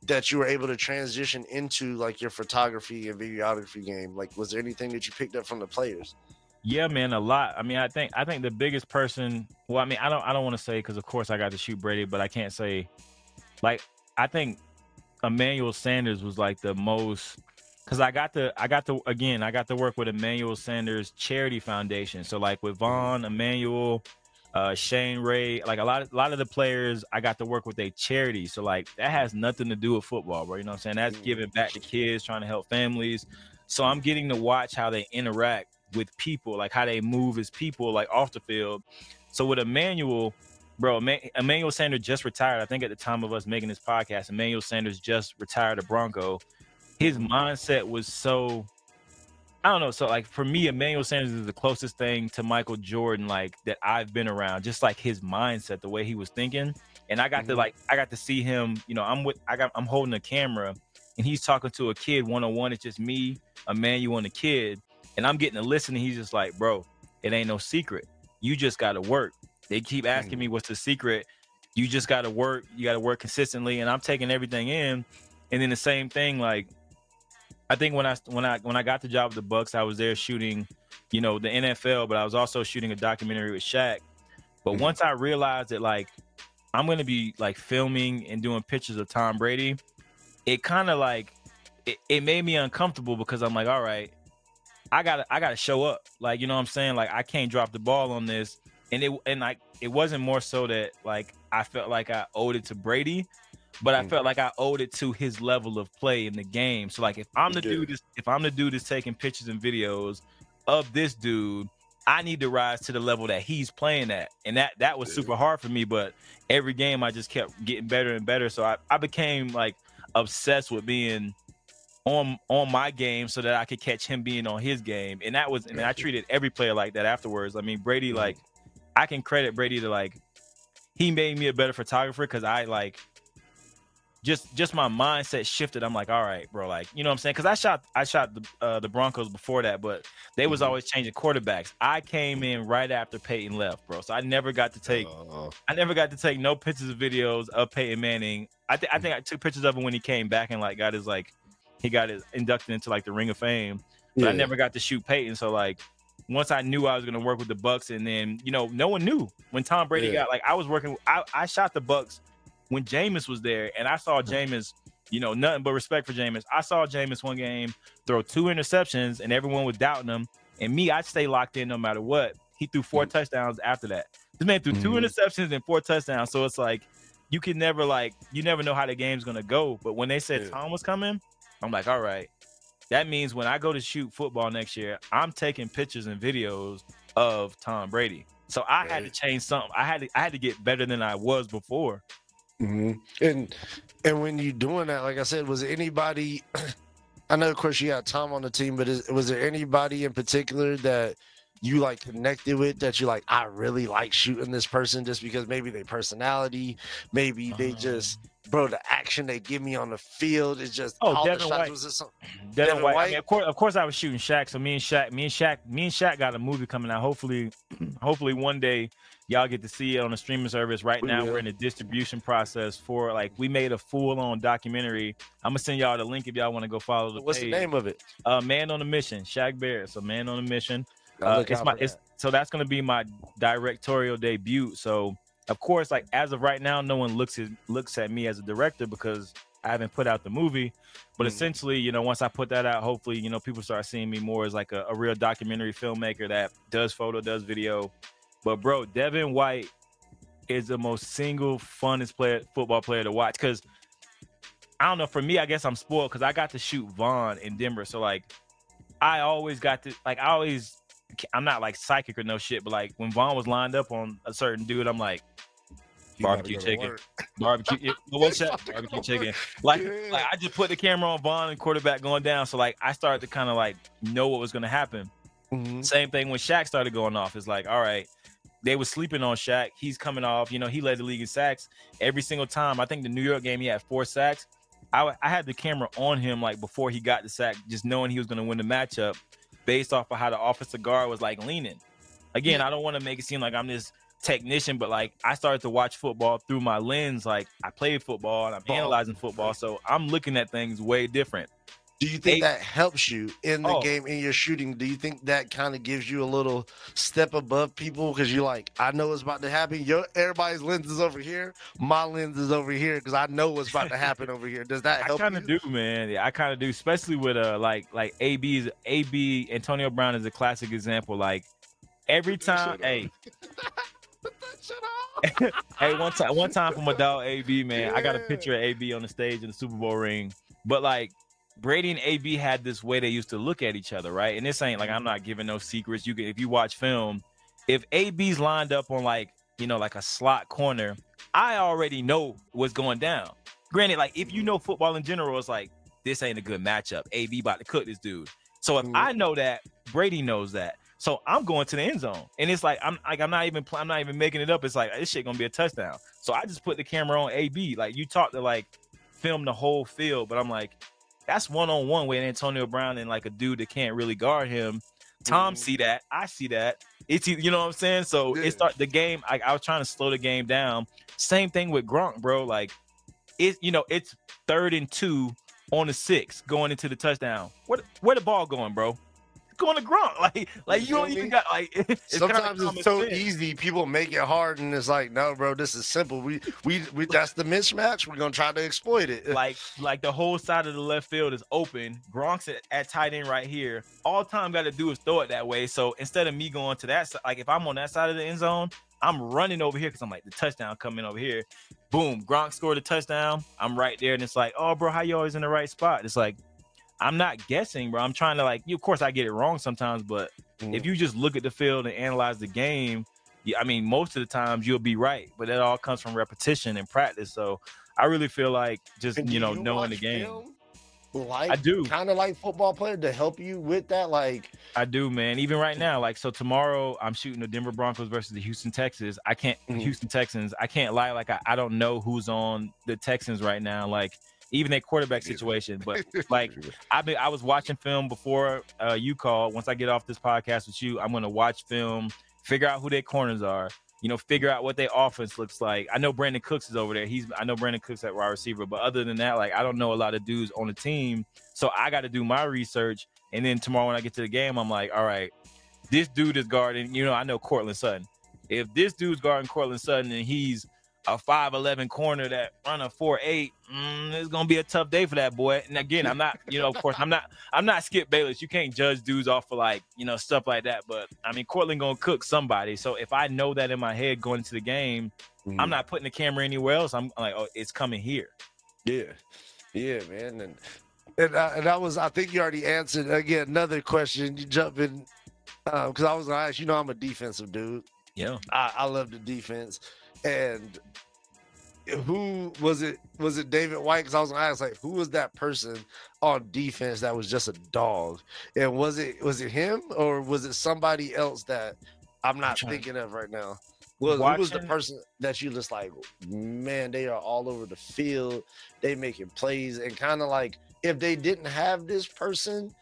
that you were able to transition into like your photography and videography game? Like, was there anything that you picked up from the players? Yeah, man, a lot. I mean, I think I think the biggest person. Well, I mean, I don't I don't want to say because of course I got to shoot Brady, but I can't say like I think Emmanuel Sanders was like the most because I got to I got to again I got to work with Emmanuel Sanders Charity Foundation. So like with Von, Emmanuel, uh, Shane Ray, like a lot of a lot of the players I got to work with a charity. So like that has nothing to do with football, bro. You know what I'm saying? That's giving back to kids, trying to help families. So I'm getting to watch how they interact with people, like how they move as people, like off the field. So with Emmanuel, bro, Emmanuel Sanders just retired. I think at the time of us making this podcast, Emmanuel Sanders just retired a Bronco. His mindset was so I don't know. So like for me, Emmanuel Sanders is the closest thing to Michael Jordan like that I've been around. Just like his mindset, the way he was thinking, and I got mm-hmm. to like I got to see him. You know, I'm with I got I'm holding a camera, and he's talking to a kid one on one. It's just me, Emmanuel, and a kid, and I'm getting to listen. And he's just like, bro, it ain't no secret. You just got to work. They keep asking mm-hmm. me what's the secret. You just got to work. You got to work consistently, and I'm taking everything in. And then the same thing, like I think when I when I when I got the job with the Bucks, I was there shooting, you know, the NFL, but I was also shooting a documentary with Shaq. But mm-hmm. once I realized that like I'm gonna be like filming and doing pictures of Tom Brady, it kind of like it, it made me uncomfortable because I'm like, all right, I gotta I gotta show up. Like, you know what I'm saying? Like I can't drop the ball on this. And it and like it wasn't more so that like I felt like I owed it to Brady but I mm. felt like I owed it to his level of play in the game. So like if I'm the dude, if I'm the dude that's taking pictures and videos of this dude, I need to rise to the level that he's playing at. And that that was super hard for me, but every game I just kept getting better and better. So I, I became like obsessed with being on on my game so that I could catch him being on his game. And that was and I treated every player like that afterwards. I mean, Brady, mm-hmm. like I can credit Brady to like he made me a better photographer because I like just just my mindset shifted. I'm like, all right, bro, like you know what I'm saying? Because I shot I shot the uh, the Broncos before that, but they was mm-hmm. always changing quarterbacks. I came in right after Peyton left, bro, so I never got to take uh, I never got to take no pictures of videos of Peyton Manning. I think I think I took pictures of him when he came back and like got his like he got his inducted into like the Ring of Fame. But yeah. I never got to shoot Peyton, so like once I knew I was gonna work with the Bucks, and then you know no one knew when Tom Brady yeah. got like I was working. I, I shot the Bucks when Jameis was there, and I saw Jameis, you know, nothing but respect for Jameis. I saw Jameis one game throw two interceptions, and everyone was doubting him. And me, I'd stay locked in no matter what. He threw 4 mm-hmm. touchdowns after that. This man threw mm-hmm. two interceptions and four touchdowns. So it's like you can never like you never know how the game's gonna go. But when they said yeah. Tom was coming, I'm like, all right. That means when I go to shoot football next year, I'm taking pictures and videos of Tom Brady. So I had to change something. I had to I had to get better than I was before. Mm-hmm. And and when you're doing that, like I said, was anybody? (clears throat) I know, of course, you got Tom on the team, but is, was there anybody in particular that you like connected with that you like? I really like shooting this person just because maybe their personality, maybe they just bro, the action they give me on the field is just oh, Devin White. Was this Devin, Devin White. White? I mean, of course, of course, I was shooting Shaq. So me and Shaq, me and Shaq, me and Shaq got a movie coming out. Hopefully, (clears throat) hopefully one day y'all get to see it on a streaming service. Right now, yeah. we're in the distribution process for like we made a full on documentary. I'm gonna send y'all the link if y'all want to go follow the. What's page. the name of it? Uh, Man on a Mission, Shaq Barrett. So Man on a Mission. Uh, it's my it's so that's gonna be my directorial debut. So of course, like as of right now, no one looks at looks at me as a director because I haven't put out the movie. But mm. essentially, you know, once I put that out, hopefully, you know, people start seeing me more as like a, a real documentary filmmaker that does photo, does video. But bro, Devin White is the most single funnest player football player to watch because I don't know. For me, I guess I'm spoiled because I got to shoot Von in Denver. So like, I always got to like I always. I'm not like psychic or no shit, but like when Von was lined up on a certain dude, I'm like, barbecue chicken, (laughs) barbecue. (laughs) what's that? Barbecue chicken. Like, yeah. like I just put the camera on Von and quarterback going down. So like I started to kind of like know what was going to happen. Mm-hmm. Same thing when Shaq started going off. It's like, all right, they were sleeping on Shaq. He's coming off. You know, he led the league in sacks every single time. I think the New York game he had four sacks. I, I had the camera on him like before he got the sack, just knowing he was going to win the matchup based off of how the offensive guard was like leaning. Again, I don't want to make it seem like I'm this technician, but like I started to watch football through my lens. Like I played football and I'm analyzing football, so I'm looking at things way different. Do you think that helps you in the oh. game in your shooting? Do you think that kind of gives you a little step above people because you're like, I know what's about to happen. Your everybody's lens is over here, my lens is over here because I know what's about to happen over here. Does that (laughs) help? I kind of do, man. Yeah, I kind of do, especially with uh like like AB's AB Antonio Brown is a classic example. Like every time, hey. (laughs) (laughs) hey, one time, one time for my dog AB, man. Yeah. I got a picture of AB on the stage in the Super Bowl ring. But like Brady and AB had this way they used to look at each other, right? And this ain't like I'm not giving no secrets. You can if you watch film, if AB's lined up on like you know like a slot corner, I already know what's going down. Granted, like if you know football in general, it's like this ain't a good matchup. AB about to cook this dude. So if mm-hmm. I know that, Brady knows that. So I'm going to the end zone, and it's like I'm like I'm not even I'm not even making it up. It's like this shit gonna be a touchdown. So I just put the camera on AB. Like you talk to like film the whole field, but I'm like that's one on one with Antonio Brown and like a dude that can't really guard him. Tom mm-hmm. see that. I see that. It's you know what I'm saying. So yeah. it start the game. I, I was trying to slow the game down. Same thing with Gronk, bro. Like it, you know, it's third and two on the six going into the touchdown. Where where the ball going, bro? Going to Gronk. (laughs) Like, like you, you don't even got like. (laughs) It's Sometimes it's so sense. easy. People make it hard, and it's like, no, bro, this is simple. We, we, we. That's the mismatch. We're gonna try to exploit it. (laughs) Like, like the whole side of the left field is open. Gronk's at, at tight end right here. All time got to do is throw it that way. So instead of me going to that, like if I'm on that side of the end zone, I'm running over here because I'm like the touchdown coming over here. Boom, Gronk scored a touchdown. I'm right there, and it's like, oh, bro, how you always in the right spot? It's like I'm not guessing, bro. I'm trying to like, you, of course, I get it wrong sometimes, but mm-hmm. if you just look at the field and analyze the game, I mean, most of the times you'll be right, but that all comes from repetition and practice. So I really feel like just you know you knowing the game. Like I do, kind of like football player to help you with that. Like I do, man. Even right now, like so tomorrow, I'm shooting the Denver Broncos versus the Houston Texans. I can't mm-hmm. Houston Texans. I can't lie, like I, I don't know who's on the Texans right now. Like even a quarterback situation. But (laughs) like I've been, I was watching film before uh, you called. Once I get off this podcast with you, I'm gonna watch film, figure out who their corners are. You know, figure out what their offense looks like. I know Brandin Cooks is over there. He's I know Brandin Cooks at wide receiver, but other than that, like I don't know a lot of dudes on the team. So I got to do my research. And then tomorrow when I get to the game, I'm like, all right, this dude is guarding. You know, I know Courtland Sutton. If this dude's guarding Courtland Sutton and he's a 5'11 corner that run a 4'8 mm, it's gonna be a tough day for that boy. And again i'm not you know of course i'm not i'm not skip bayless. You can't judge dudes off of like you know stuff like that. But i mean Courtland gonna cook somebody. So if i know that in my head going into the game mm. i'm not putting the camera anywhere else. I'm like oh it's coming here. Yeah. Yeah man. And and, uh, and that was i think you already answered again another question. You jump in because uh, i was gonna ask you know i'm a defensive dude. Yeah. I, I love the defense and who was it? Was it David White? Because I was gonna ask, like, who was that person on defense that was just a dog? And was it was it him or was it somebody else that I'm not I'm thinking of right now? Was who was the person that you just like, man, they are all over the field, they making plays, and kind of like if they didn't have this person,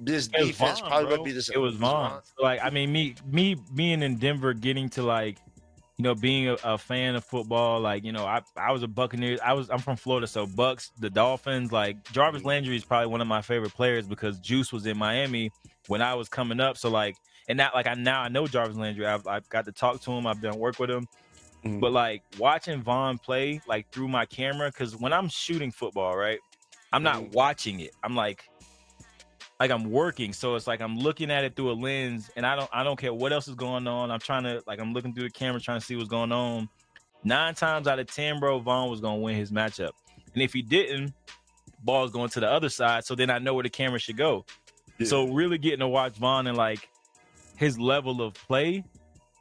this defense Von, probably would be the same. It was Von. Von. Like, I mean, me, me being in Denver, getting to like you know, being a, a, fan of football, like, you know, I, I was a Buccaneers. I was I'm from Florida, so Bucks, the Dolphins, like Jarvis mm-hmm. Landry is probably one of my favorite players because Juice was in Miami when I was coming up. So like and now like I now I know Jarvis Landry. I've, I've got to talk to him. I've done work with him. Mhm. But like watching Von play like through my camera, because when I'm shooting football, right, I'm not Mhm. watching it. I'm like, like I'm working, so it's like I'm looking at it through a lens, and I don't I don't care what else is going on. I'm trying to like I'm looking through the camera, trying to see what's going on. Nine times out of ten, bro, Von was gonna win his matchup, and if he didn't, ball's going to the other side. So then I know where the camera should go. Yeah. So really getting to watch Von and like his level of play.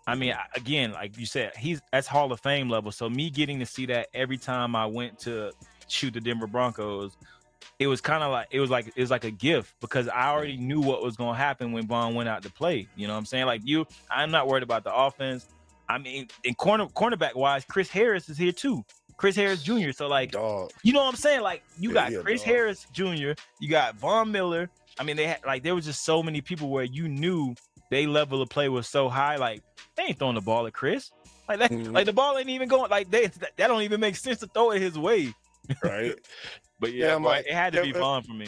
I mean, again, like you said, he's that's Hall of Fame level. So me getting to see that every time I went to shoot the Denver Broncos, it was kind of like it was like it was like a gift because I already knew what was going to happen when Von went out to play. You know what I'm saying? Like you, I'm not worried about the offense. I mean, in corner cornerback wise, Chris Harris is here too. Chris Harris Jr. So like dog. you know what I'm saying? Like you Yeah, got yeah, Chris dog. Harris Jr., you got Von Miller. I mean, they had like there was just so many people where you knew they level of play was so high. Like they ain't throwing the ball at Chris. Like that, Mhm. like the ball ain't even going. Like they that don't even make sense to throw it his way. Right. (laughs) But yeah, Yeah, like- it had to be Von for me.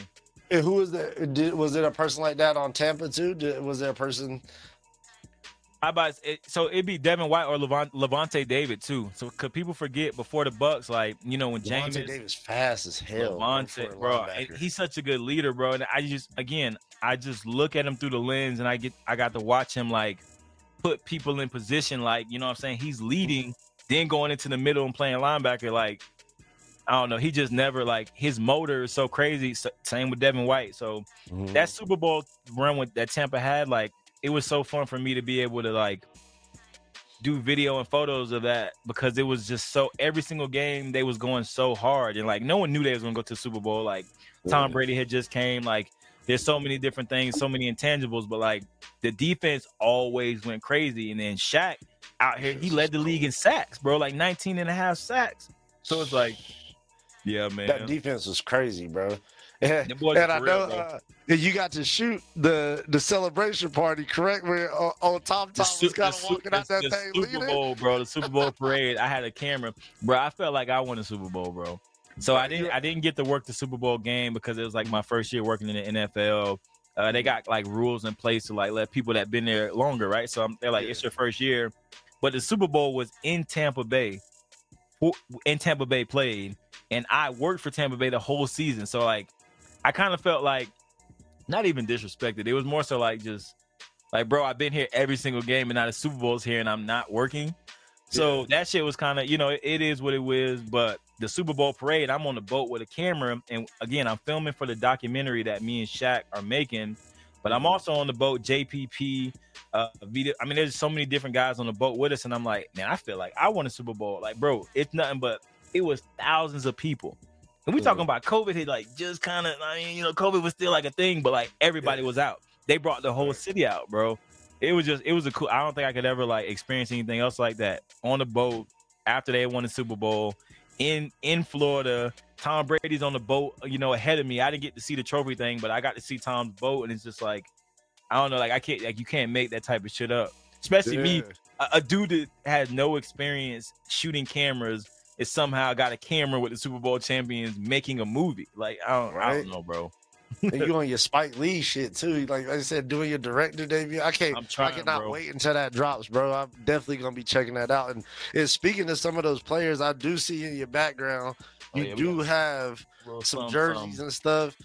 and who was that? Did, was it a person like that on Tampa too? Did, was there a person? How about it, so it'd be Devin White or Levant, Lavonte David too. So could people forget before the Bucks, like you know when James Javonte Davis fast as hell. Lavonte, bro, he's such a good leader, bro. And I just, again, I just look at him through the lens, and I get, I got to watch him like put people in position, like you know what I'm saying. He's leading, then going into the middle and playing linebacker, like I don't know. He just never like his motor is so crazy. S- Same with Devin White. So Mhm. that Super Bowl run with that Tampa had, like it was so fun for me to be able to like do video and photos of that because it was just so every single game they was going so hard and like no one knew they was gonna go to the Super Bowl. Like Tom. Brady had just came. Like there's so many different things, so many intangibles, but like the defense always went crazy. And then Shaq out here, he led the league in sacks, bro, like 19 and a half sacks. So it's like, yeah, man. That defense was crazy, bro. (laughs) And, and I know uh, you got to shoot the the celebration party, correct? Where uh, on Tom The Tom Su- was kind the of walking out the- that the thing Super leading. Bowl, bro. The Super Bowl (laughs) parade. I had a camera, bro. I felt like I won a Super Bowl, bro. So I didn't. I didn't get to work the Super Bowl game because it was like my first year working in the NFL. Uh, they got like rules in place to like let people that been there longer, right? So I'm, they're like, Yeah. it's your first year, but the Super Bowl was in Tampa Bay. Who- In Tampa Bay played, and I worked for Tampa Bay the whole season. So like, I kind of felt like not even disrespected. It was more so like just like, bro, I've been here every single game, and now the Super Bowl's here, and I'm not working. So that shit was kind of, you know, it, it is what it is. But the Super Bowl parade, I'm on the boat with a camera, and again, I'm filming for the documentary that me and Shaq are making. But I'm mm-hmm. also on the boat, JPP. Uh, video. I mean, there's so many different guys on the boat with us, and I'm like, man, I feel like I won a Super Bowl. Like, bro, it's nothing but it was thousands of people. And we talking about COVID had like just kind of, I mean, you know, COVID was still like a thing, but like everybody Yeah. was out. They brought the whole city out, bro. It was just, it was a cool. I don't think I could ever like experience anything else like that on the boat after they won the Super Bowl in in Florida. Tom Brady's on the boat, you know, ahead of me. I didn't get to see the trophy thing, but I got to see Tom's boat, and it's just like, I don't know, like I can't, like you can't make that type of shit up. Especially me, a, a dude that had no experience shooting cameras is somehow got a camera with the Super Bowl champions making a movie. Like I don't, I don't know, bro. and you (laughs) on your Spike Lee shit too. Like I said, doing your director debut. I can't. I'm trying, I cannot bro. wait until that drops, bro. I'm definitely gonna be checking that out. And, and speaking to some of those players, I do see in your background, Oh, you yeah, do have some jerseys something. and stuff.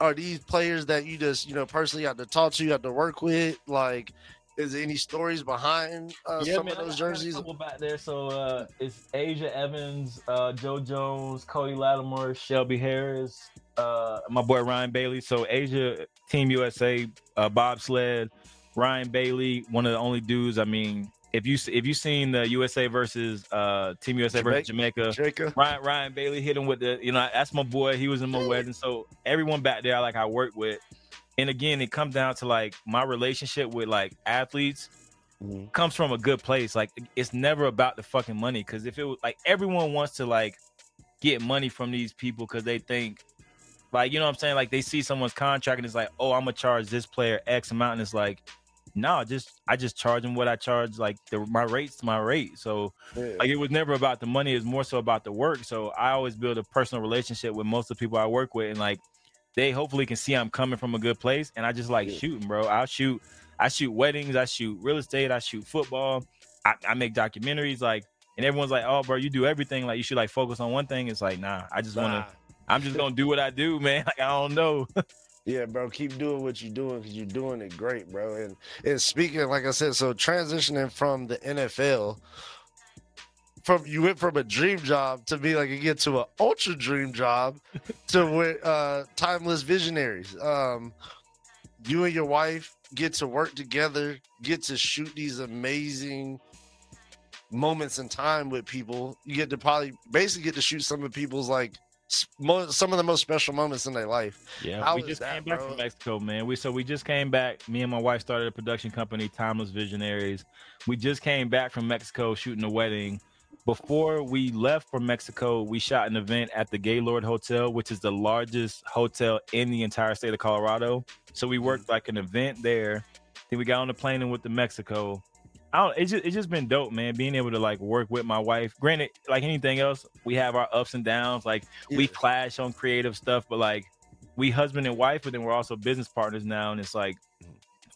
Are these players that you just you know personally have to talk to, you have to work with? Like, is there any stories behind uh, Yeah, some man, of those I got a jerseys? back there. So uh, it's Aja Evans, uh, Joe Jones, Cody Latimer, Shelby Harris, uh, my boy Ryan Bailey. So Aja Team USA, uh, bobsled, Ryan Bailey, one of the only dudes. I mean, if you if you seen the USA versus uh, Team USA versus Jamaica, Jacob. Ryan Ryan Bailey hit him with the, you know, that's my boy. He was in my wedding. So everyone back there, like I work with. And again, it comes down to like my relationship with like athletes Mhm. comes from a good place. Like it's never about the fucking money. Cause if it was like everyone wants to like get money from these people because they think like you know what I'm saying? Like they see someone's contract and it's like, oh, I'm gonna charge this player X amount, and it's like, no, just I just charge them what I charge, like the my rate's my rate. So Yeah. like it was never about the money, it's more so about the work. So I always build a personal relationship with most of the people I work with, and like they hopefully can see I'm coming from a good place. And I just like Yeah. shooting, bro. I'll shoot. I shoot weddings. I shoot real estate. I shoot football. I, I make documentaries. Like, and everyone's like, "Oh, bro, you do everything. Like, you should like focus on one thing." It's like, nah. I just want to. I'm just gonna do what I do, man. (laughs) Like, I don't know. Yeah, bro, keep doing what you're doing because you're doing it great, bro. And and speaking, like I said, so transitioning from the NFL, from you went from a dream job to be like you get to an ultra dream job to with uh, timeless visionaries. Um, you and your wife get to work together, get to shoot these amazing moments in time with people. You get to probably basically get to shoot some of people's like some of the most special moments in their life. Yeah, How we just that, came back bro? from Mexico, man. We so we just came back. Me and my wife started a production company, Timeless Visionaries. We just came back from Mexico shooting a wedding. Before we left for Mexico, we shot an event at the Gaylord Hotel, which is the largest hotel in the entire state of Colorado. So we worked mm-hmm. like an event there. Then we got on the plane and went to Mexico. I don't. It's just it's just been dope, man. Being able to like work with my wife. Granted, like anything else, we have our ups and downs. Like we clash on creative stuff, but like we husband and wife, but then we're also business partners now, and it's like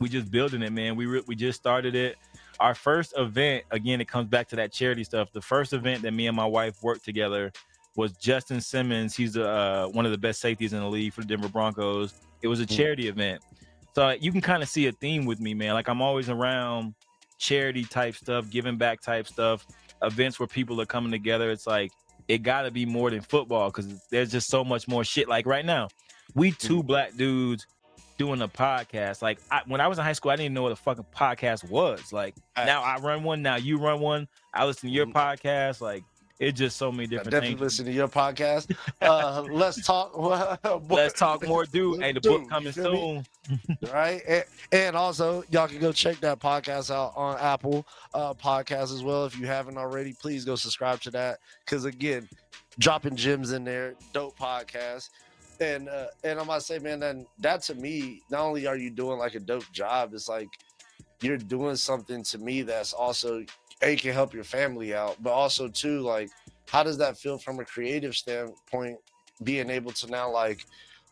we just building it, man. We re- we just started it. Our first event, again, it comes back to that charity stuff. The first event that me and my wife worked together was Justin Simmons. He's uh, one of the best safeties in the league for the Denver Broncos. It was a Mm. charity event, so you can kind of see a theme with me, man. Like I'm always around charity type stuff, giving back type stuff, events where people are coming together. It's like it got to be more than football because there's just so much more shit. Like right now, we two black dudes doing a podcast. Like I, when I was in high school, I didn't even know what a fucking podcast was. Like now I run one. Now you run one. I listen to your Mhm. podcast. Like it's just so many I different definitely things. listen to your podcast. (laughs) Uh, let's talk. (laughs) Let's talk more, dude. Hey, the book coming you feel me? soon. (laughs) right? And, and also, y'all can go check that podcast out on Apple uh, Podcast as well. If you haven't already, please go subscribe to that. Because again, dropping gems in there, dope podcast. And uh, and I must say, man, then that to me, not only are you doing like a dope job, it's like you're doing something to me that's also a can help your family out, but also too like how does that feel from a creative standpoint? Being able to now like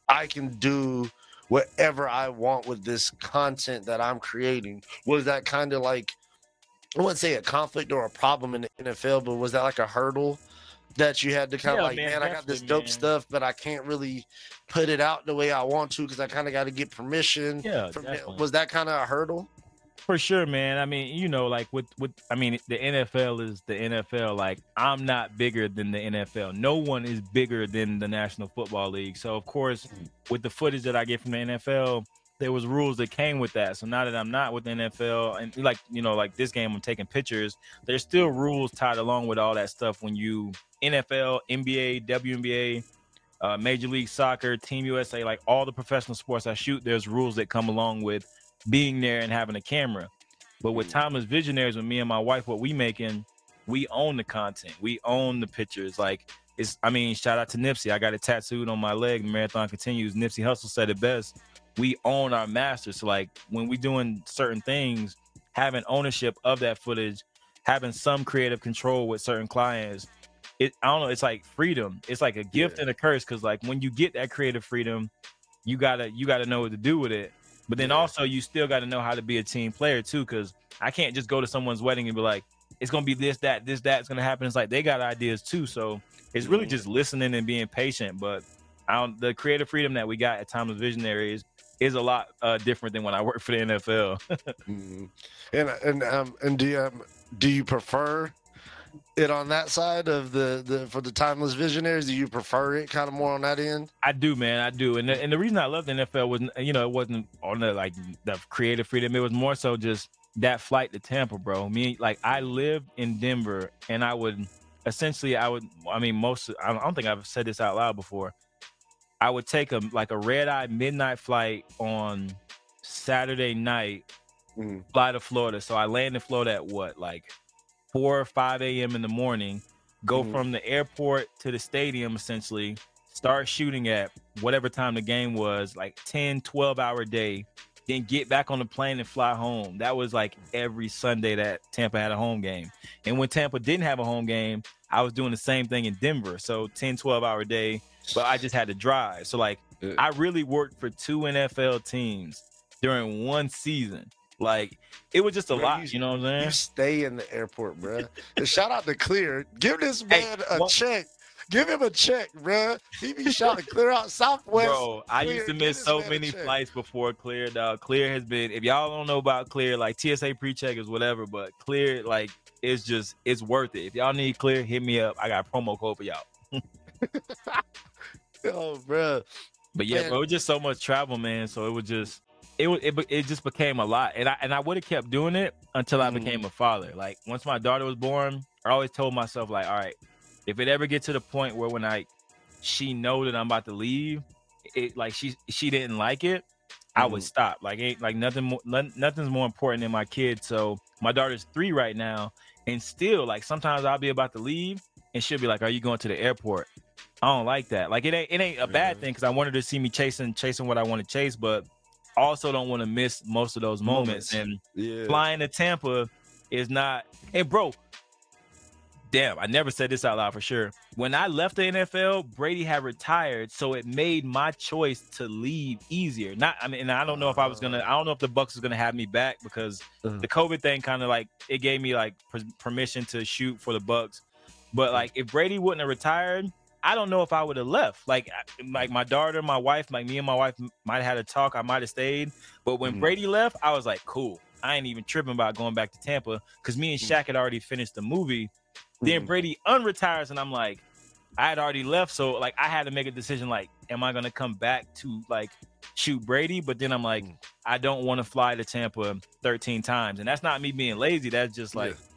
I can do whatever I want with this content that I'm creating. Was that kind of like I wouldn't say a conflict or a problem in the NFL, but was that like a hurdle that you had to kind of Yeah, like, man, man, I got this dope man. stuff, but I can't really put it out the way I want to because I kind of got to get permission. Yeah, From was that kind of a hurdle? For sure, man. I mean, you know, like with with I mean, the NFL is the NFL. Like I'm not bigger than the NFL. No one is bigger than the National Football League. So of course, with the footage that I get from the NFL, there was rules that came with that. So now that I'm not with the NFL and like, you know, like this game I'm taking pictures, there's still rules tied along with all that stuff when you NFL, NBA, WNBA, uh, Major League Soccer, Team USA, like all the professional sports I shoot, there's rules that come along with being there and having a camera. But with mm. Timeless Visionaries, with me and my wife, what we making, we own the content. We own the pictures. Like it's I mean, shout out to Nipsey. I got it tattooed on my leg. Marathon continues. Nipsey Hussle said it best. We own our masters. So like when we doing certain things, having ownership of that footage, having some creative control with certain clients, it I don't know, it's like freedom. It's like a gift Yeah. and a curse. Cause like when you get that creative freedom, you gotta you gotta know what to do with it. But then Yeah. also you still got to know how to be a team player too, because I can't just go to someone's wedding and be like, it's gonna be this, that, this, that's gonna happen. It's like they got ideas too. So it's really Mhm. just listening and being patient. But I don't, the creative freedom that we got at Timeless Visionaries is a lot uh, different than when I (laughs) worked for the NFL. Mhm. And and um and do you um, do you prefer it on that side of the the for the timeless visionaries? Do you prefer it kind of more on that end? I do, man. I do. And the, and the reason I love the NFL was, you know, it wasn't on the like the creative freedom. It was more so just that flight to Tampa, bro. Me, like I lived in Denver, and I would essentially, I would, I mean, most, I don't, think I've said this out loud before. I would take a like a red eye midnight flight on Saturday night, Mhm. fly to Florida. So I land in Florida at what, like four or five a.m. in the morning. Go Mhm. from the airport to the stadium, essentially. Start shooting at whatever time the game was, like 10, 12 hour day. Then get back on the plane and fly home. That was like every Sunday that Tampa had a home game. And when Tampa didn't have a home game, I was doing the same thing in Denver. So 10, 12 hour day, but I just had to drive. So like I really worked for two NFL teams during one season. Like it was just a bro, lot, you, you, know what I'm saying? You stay in the airport, bro. and shout out to Clear. Give this man hey, a check. Give him a check, bro. He be to clear out Southwest. Bro, I used to miss so many flights before Clear, dog. Clear has been, if y'all don't know about Clear, like TSA pre-check is whatever, but Clear, like, it's just, it's worth it. If y'all need Clear, hit me up. I got a promo code for y'all. (laughs) oh, bro. But yeah, man. bro, it was just so much travel, man. So it was just, it it, it just became a lot, and I and I would have kept doing it until I mm. became a father. Like once my daughter was born, I always told myself like, all right, if it ever get to the point where when I she know that I'm about to leave, it like she she didn't like it, I would mm-hmm. stop. Like ain't like nothing more nothing's more important than my kid. So my daughter's three right now, and still like sometimes I'll be about to leave, and she'll be like, "Are you going to the airport?" I don't like that. Like it ain't it ain't a bad thing because I wanted to see me chasing chasing what I want to chase, but also don't want to miss most of those moments. And yeah. flying to Tampa is not. And bro, damn, I never said this out loud for sure. When I left the NFL, Brady had retired, so it made my choice to leave easier. Not, I mean, and I don't know if I was gonna, I don't know if the Bucks was gonna have me back because uh-huh. the COVID thing kind of like it gave me like permission to shoot for the Bucks. But like, if Brady wouldn't have retired, I don't know if I would have left. Like, like my daughter, my wife, like me and my wife might have had a talk. I might have stayed. But when mm-hmm. Brady left, I was like, cool. I ain't even tripping about going back to Tampa because me and mm. Shaq had already finished the movie. Then mm-hmm. Brady unretires, and I'm like, I had already left, so like I had to make a decision. Like, am I gonna come back to like shoot Brady? But then I'm like, mm. I don't want to fly to Tampa 13 times, and that's not me being lazy. That's just like. Yeah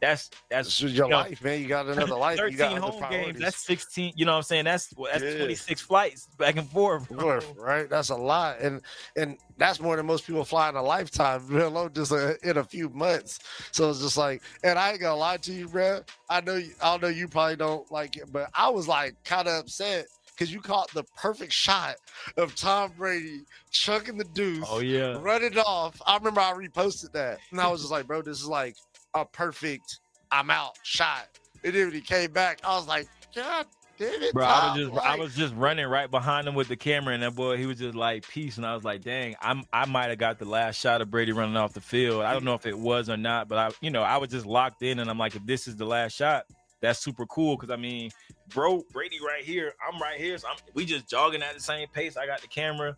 that's that's your you know, life, man. You got another (laughs) life. 13 you got home games. That's 16. You know what I'm saying? That's that's yeah. 26 flights back and forth. Bro. Right. That's a lot, and and that's more than most people fly in a lifetime. (laughs) Let alone just a, in a few months. So it's just like, and I ain't gonna lie to you, bro. I know you, I know you probably don't like it, but I was like kind of upset because you caught the perfect shot of Tom Brady chucking the deuce. Oh yeah, running off. I remember I reposted that, and I was just like, bro, this is like a perfect I'm out shot. And then when he came back, I was like, God damn it. Bro, I was just like, I was just running right behind him with the camera, and that boy, he was just like peace. And I was like, dang, I'm I might have got the last shot of Brady running off the field. I don't know if it was or not, but I, you know, I was just locked in, and I'm like, if this is the last shot, that's super cool. Cause I mean, bro, Brady right here, I'm right here. So I'm, we just jogging at the same pace. I got the camera.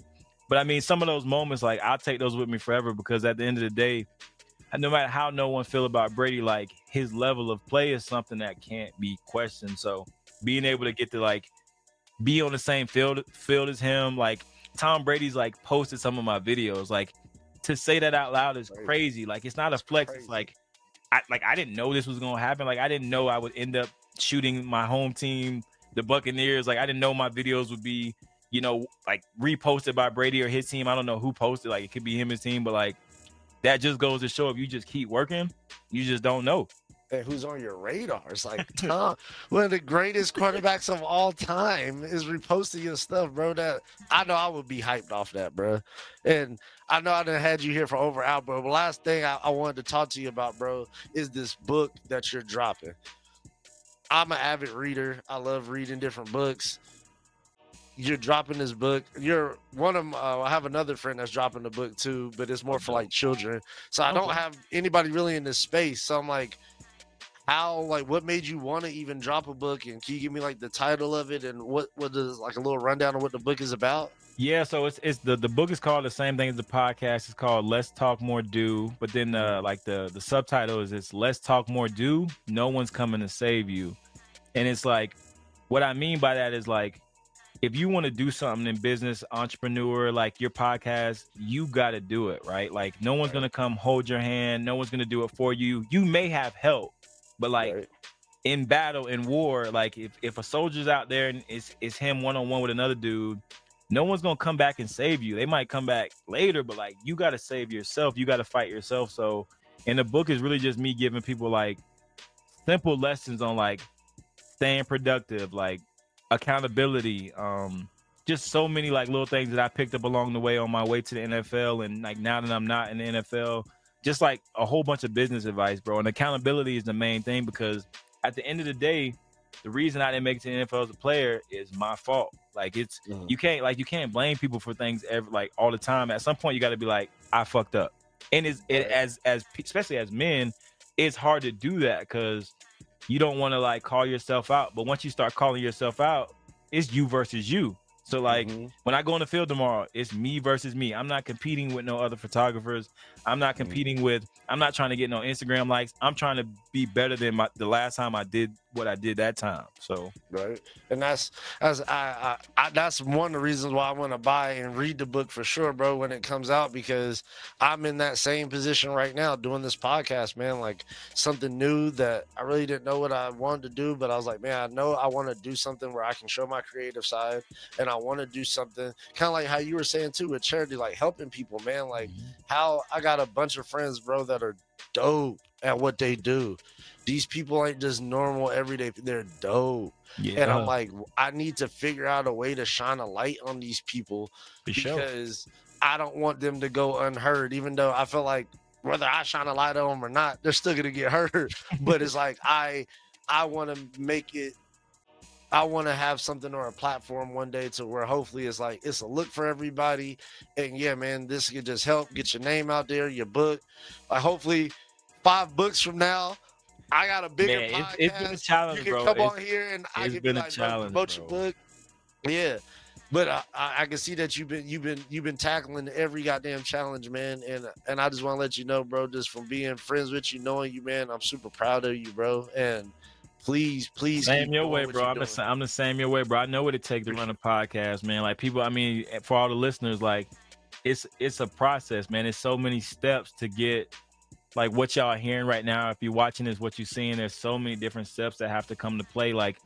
But I mean, some of those moments, like I'll take those with me forever because at the end of the day, no matter how no one feel about Brady, like his level of play is something that can't be questioned. So being able to get to like be on the same field field as him, like Tom Brady's like posted some of my videos. Like to say that out loud is crazy. crazy. Like it's not a flex. It's like I like I didn't know this was gonna happen. Like I didn't know I would end up shooting my home team, the Buccaneers. Like I didn't know my videos would be, you know, like reposted by Brady or his team. I don't know who posted. Like it could be him his team, but like that just goes to show if you just keep working, you just don't know. And who's on your radar? It's like (laughs) Tom, one of the greatest quarterbacks of all time, is reposting your stuff, bro. That I know I would be hyped off that, bro. And I know I done had you here for over out, bro. But last thing I, I wanted to talk to you about, bro, is this book that you're dropping. I'm an avid reader. I love reading different books you're dropping this book. You're one of uh, I have another friend that's dropping the book too, but it's more for like children. So I don't have anybody really in this space. So I'm like, how like what made you want to even drop a book? And can you give me like the title of it and what what what is like a little rundown of what the book is about? Yeah, so it's it's the the book is called the same thing as the podcast. It's called Let's Talk More Do, but then uh like the the subtitle is it's Let's Talk More Do. No one's coming to save you, and it's like what I mean by that is like if you want to do something in business, entrepreneur, like your podcast, you got to do it, right? Like no one's right. going to come hold your hand. No one's going to do it for you. You may have help, but like right. in battle, in war, like if, if a soldier's out there and it's, it's him one-on-one with another dude, no one's going to come back and save you. They might come back later, but like you got to save yourself. You got to fight yourself. So, and the book is really just me giving people like simple lessons on like staying productive, like accountability, um, just so many like little things that I picked up along the way on my way to the NFL, and like now that I'm not in the NFL, just like a whole bunch of business advice, bro. And accountability is the main thing because at the end of the day, the reason I didn't make it to the NFL as a player is my fault. Like it's Mhm. you can't like you can't blame people for things ever like all the time. At some point, you got to be like, I fucked up. And it's it, Right. as as especially as men, it's hard to do that because you don't want to like call yourself out. But once you start calling yourself out, it's you versus you. So like Mhm. when I go on the field tomorrow, it's me versus me. I'm not competing with no other photographers. I'm not competing with. I'm not trying to get no Instagram likes. I'm trying to be better than my the last time I did what I did that time. So right? And that's that's I, I, I that's one of the reasons why I want to buy and read the book for sure, bro, when it comes out because I'm in that same position right now doing this podcast, man. Like something new that I really didn't know what I wanted to do, but I was like, man, I know I want to do something where I can show my creative side, and I want to do something kind of like how you were saying too with charity, like helping people, man. Like mm-hmm. how I got a bunch of friends, bro, that are dope at what they do. These people ain't just normal everyday. They're dope. yeah, And I'm like, I need to figure out a way to shine a light on these people for sure. because I don't want them to go unheard, even though I feel like whether I shine a light on them or not, they're still gonna get hurt. (laughs) but it's like I I want to make it I want to have something or a platform one day to where hopefully it's like it's a look for everybody. And yeah, man, this could just help get your name out there, your book. Like hopefully five books from now, I got a bigger Man, podcast. it's, it's been a challenge, you can bro. come It's- on here and I can been be a like, bro, challenge, promote your book. Yeah. But I, I, can see that you've been you've been you've been tackling every goddamn challenge, man. And and I just want to let you know, bro, just from being friends with you, knowing you, man, I'm super proud of you, bro. And please, please, Same your way, bro. I'm the, doing. I'm the same your way, bro. I know what it takes to run a podcast, man. Like people, I mean, for all the listeners, like it's it's a process, man. It's so many steps to get like what y'all are hearing right now. If you're watching this, what you're seeing, there's so many different steps that have to come to play. Like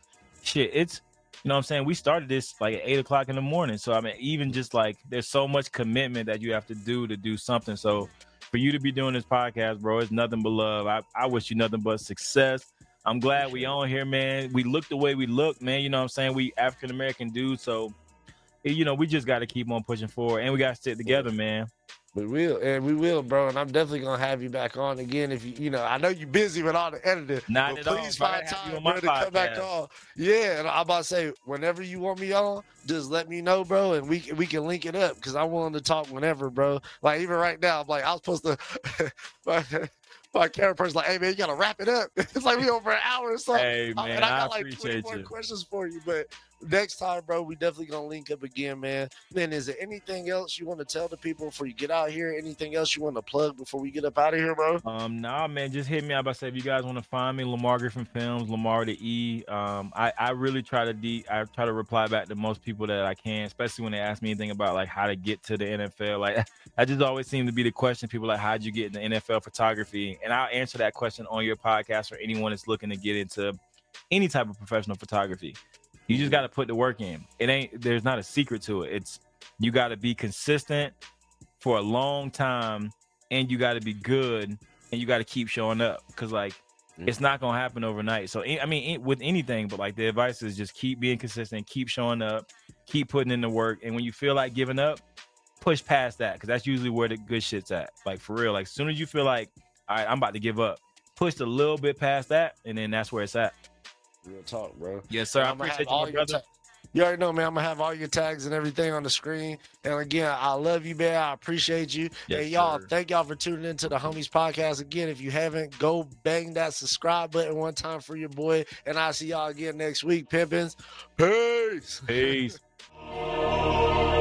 shit, it's you know what I'm saying? We started this like at eight o'clock in the morning. So I mean, even just like there's so much commitment that you have to do to do something. So for you to be doing this podcast, bro, it's nothing but love. I, I wish you nothing but success. I'm glad we on here, man. We look the way we look, man. You know what I'm saying? We African American dudes, so you know, we just got to keep on pushing forward, and we got to stick together, man. We will, and we will, bro. And I'm definitely gonna have you back on again if you, you know, I know you're busy with all the editing. Not but at all, please. I find time, bro, to come back on. Yeah, and I'm about to say, whenever you want me on, just let me know, bro, and we can- we can link it up because I'm willing to talk whenever, bro. Like even right now, I'm like, I was supposed to. (laughs) my, my camera person's like, hey man, you gotta wrap it up. (laughs) it's like we over an hour or something. Hey, man, and I I, got like 20 appreciate more you. questions for you, but next time, bro, we definitely gonna link up again, man. Man, is there anything else you want to tell the people before you get out here? Anything else you want to plug before we get up out of here, bro? Um, nah, man, just hit me up. I said, if you guys want to find me, Lemar Griffin Films, Lemar the E. Um, I, I really try to de- I try to reply back to most people that I can, especially when they ask me anything about like how to get to the NFL. Like (laughs) that just always seems to be the question. People like, how'd you get in the NFL photography? And I'll answer that question on your podcast or anyone that's looking to get into any type of professional photography. You just got to put the work in. It ain't there's not a secret to it. It's you got to be consistent for a long time and you got to be good and you got to keep showing up because like Mm. it's not gonna happen overnight so i mean with anything but like the advice is just keep being consistent keep showing up keep putting in the work and when you feel like giving up push past that because that's usually where the good shit's at like for real like as soon as you feel like all right i'm about to give up push a little bit past that and then that's where it's at Real talk, bro. yes sir i appreciate you all my your brother you already know, man. I'm gonna have all your tags and everything on the screen. And again, I love you, man. I appreciate you. Yes, and y'all, sir. thank y'all for tuning into the Homies Podcast. Again, if you haven't, go bang that subscribe button one time for your boy. And I'll see y'all again next week, pimpins. Peace. peace (laughs)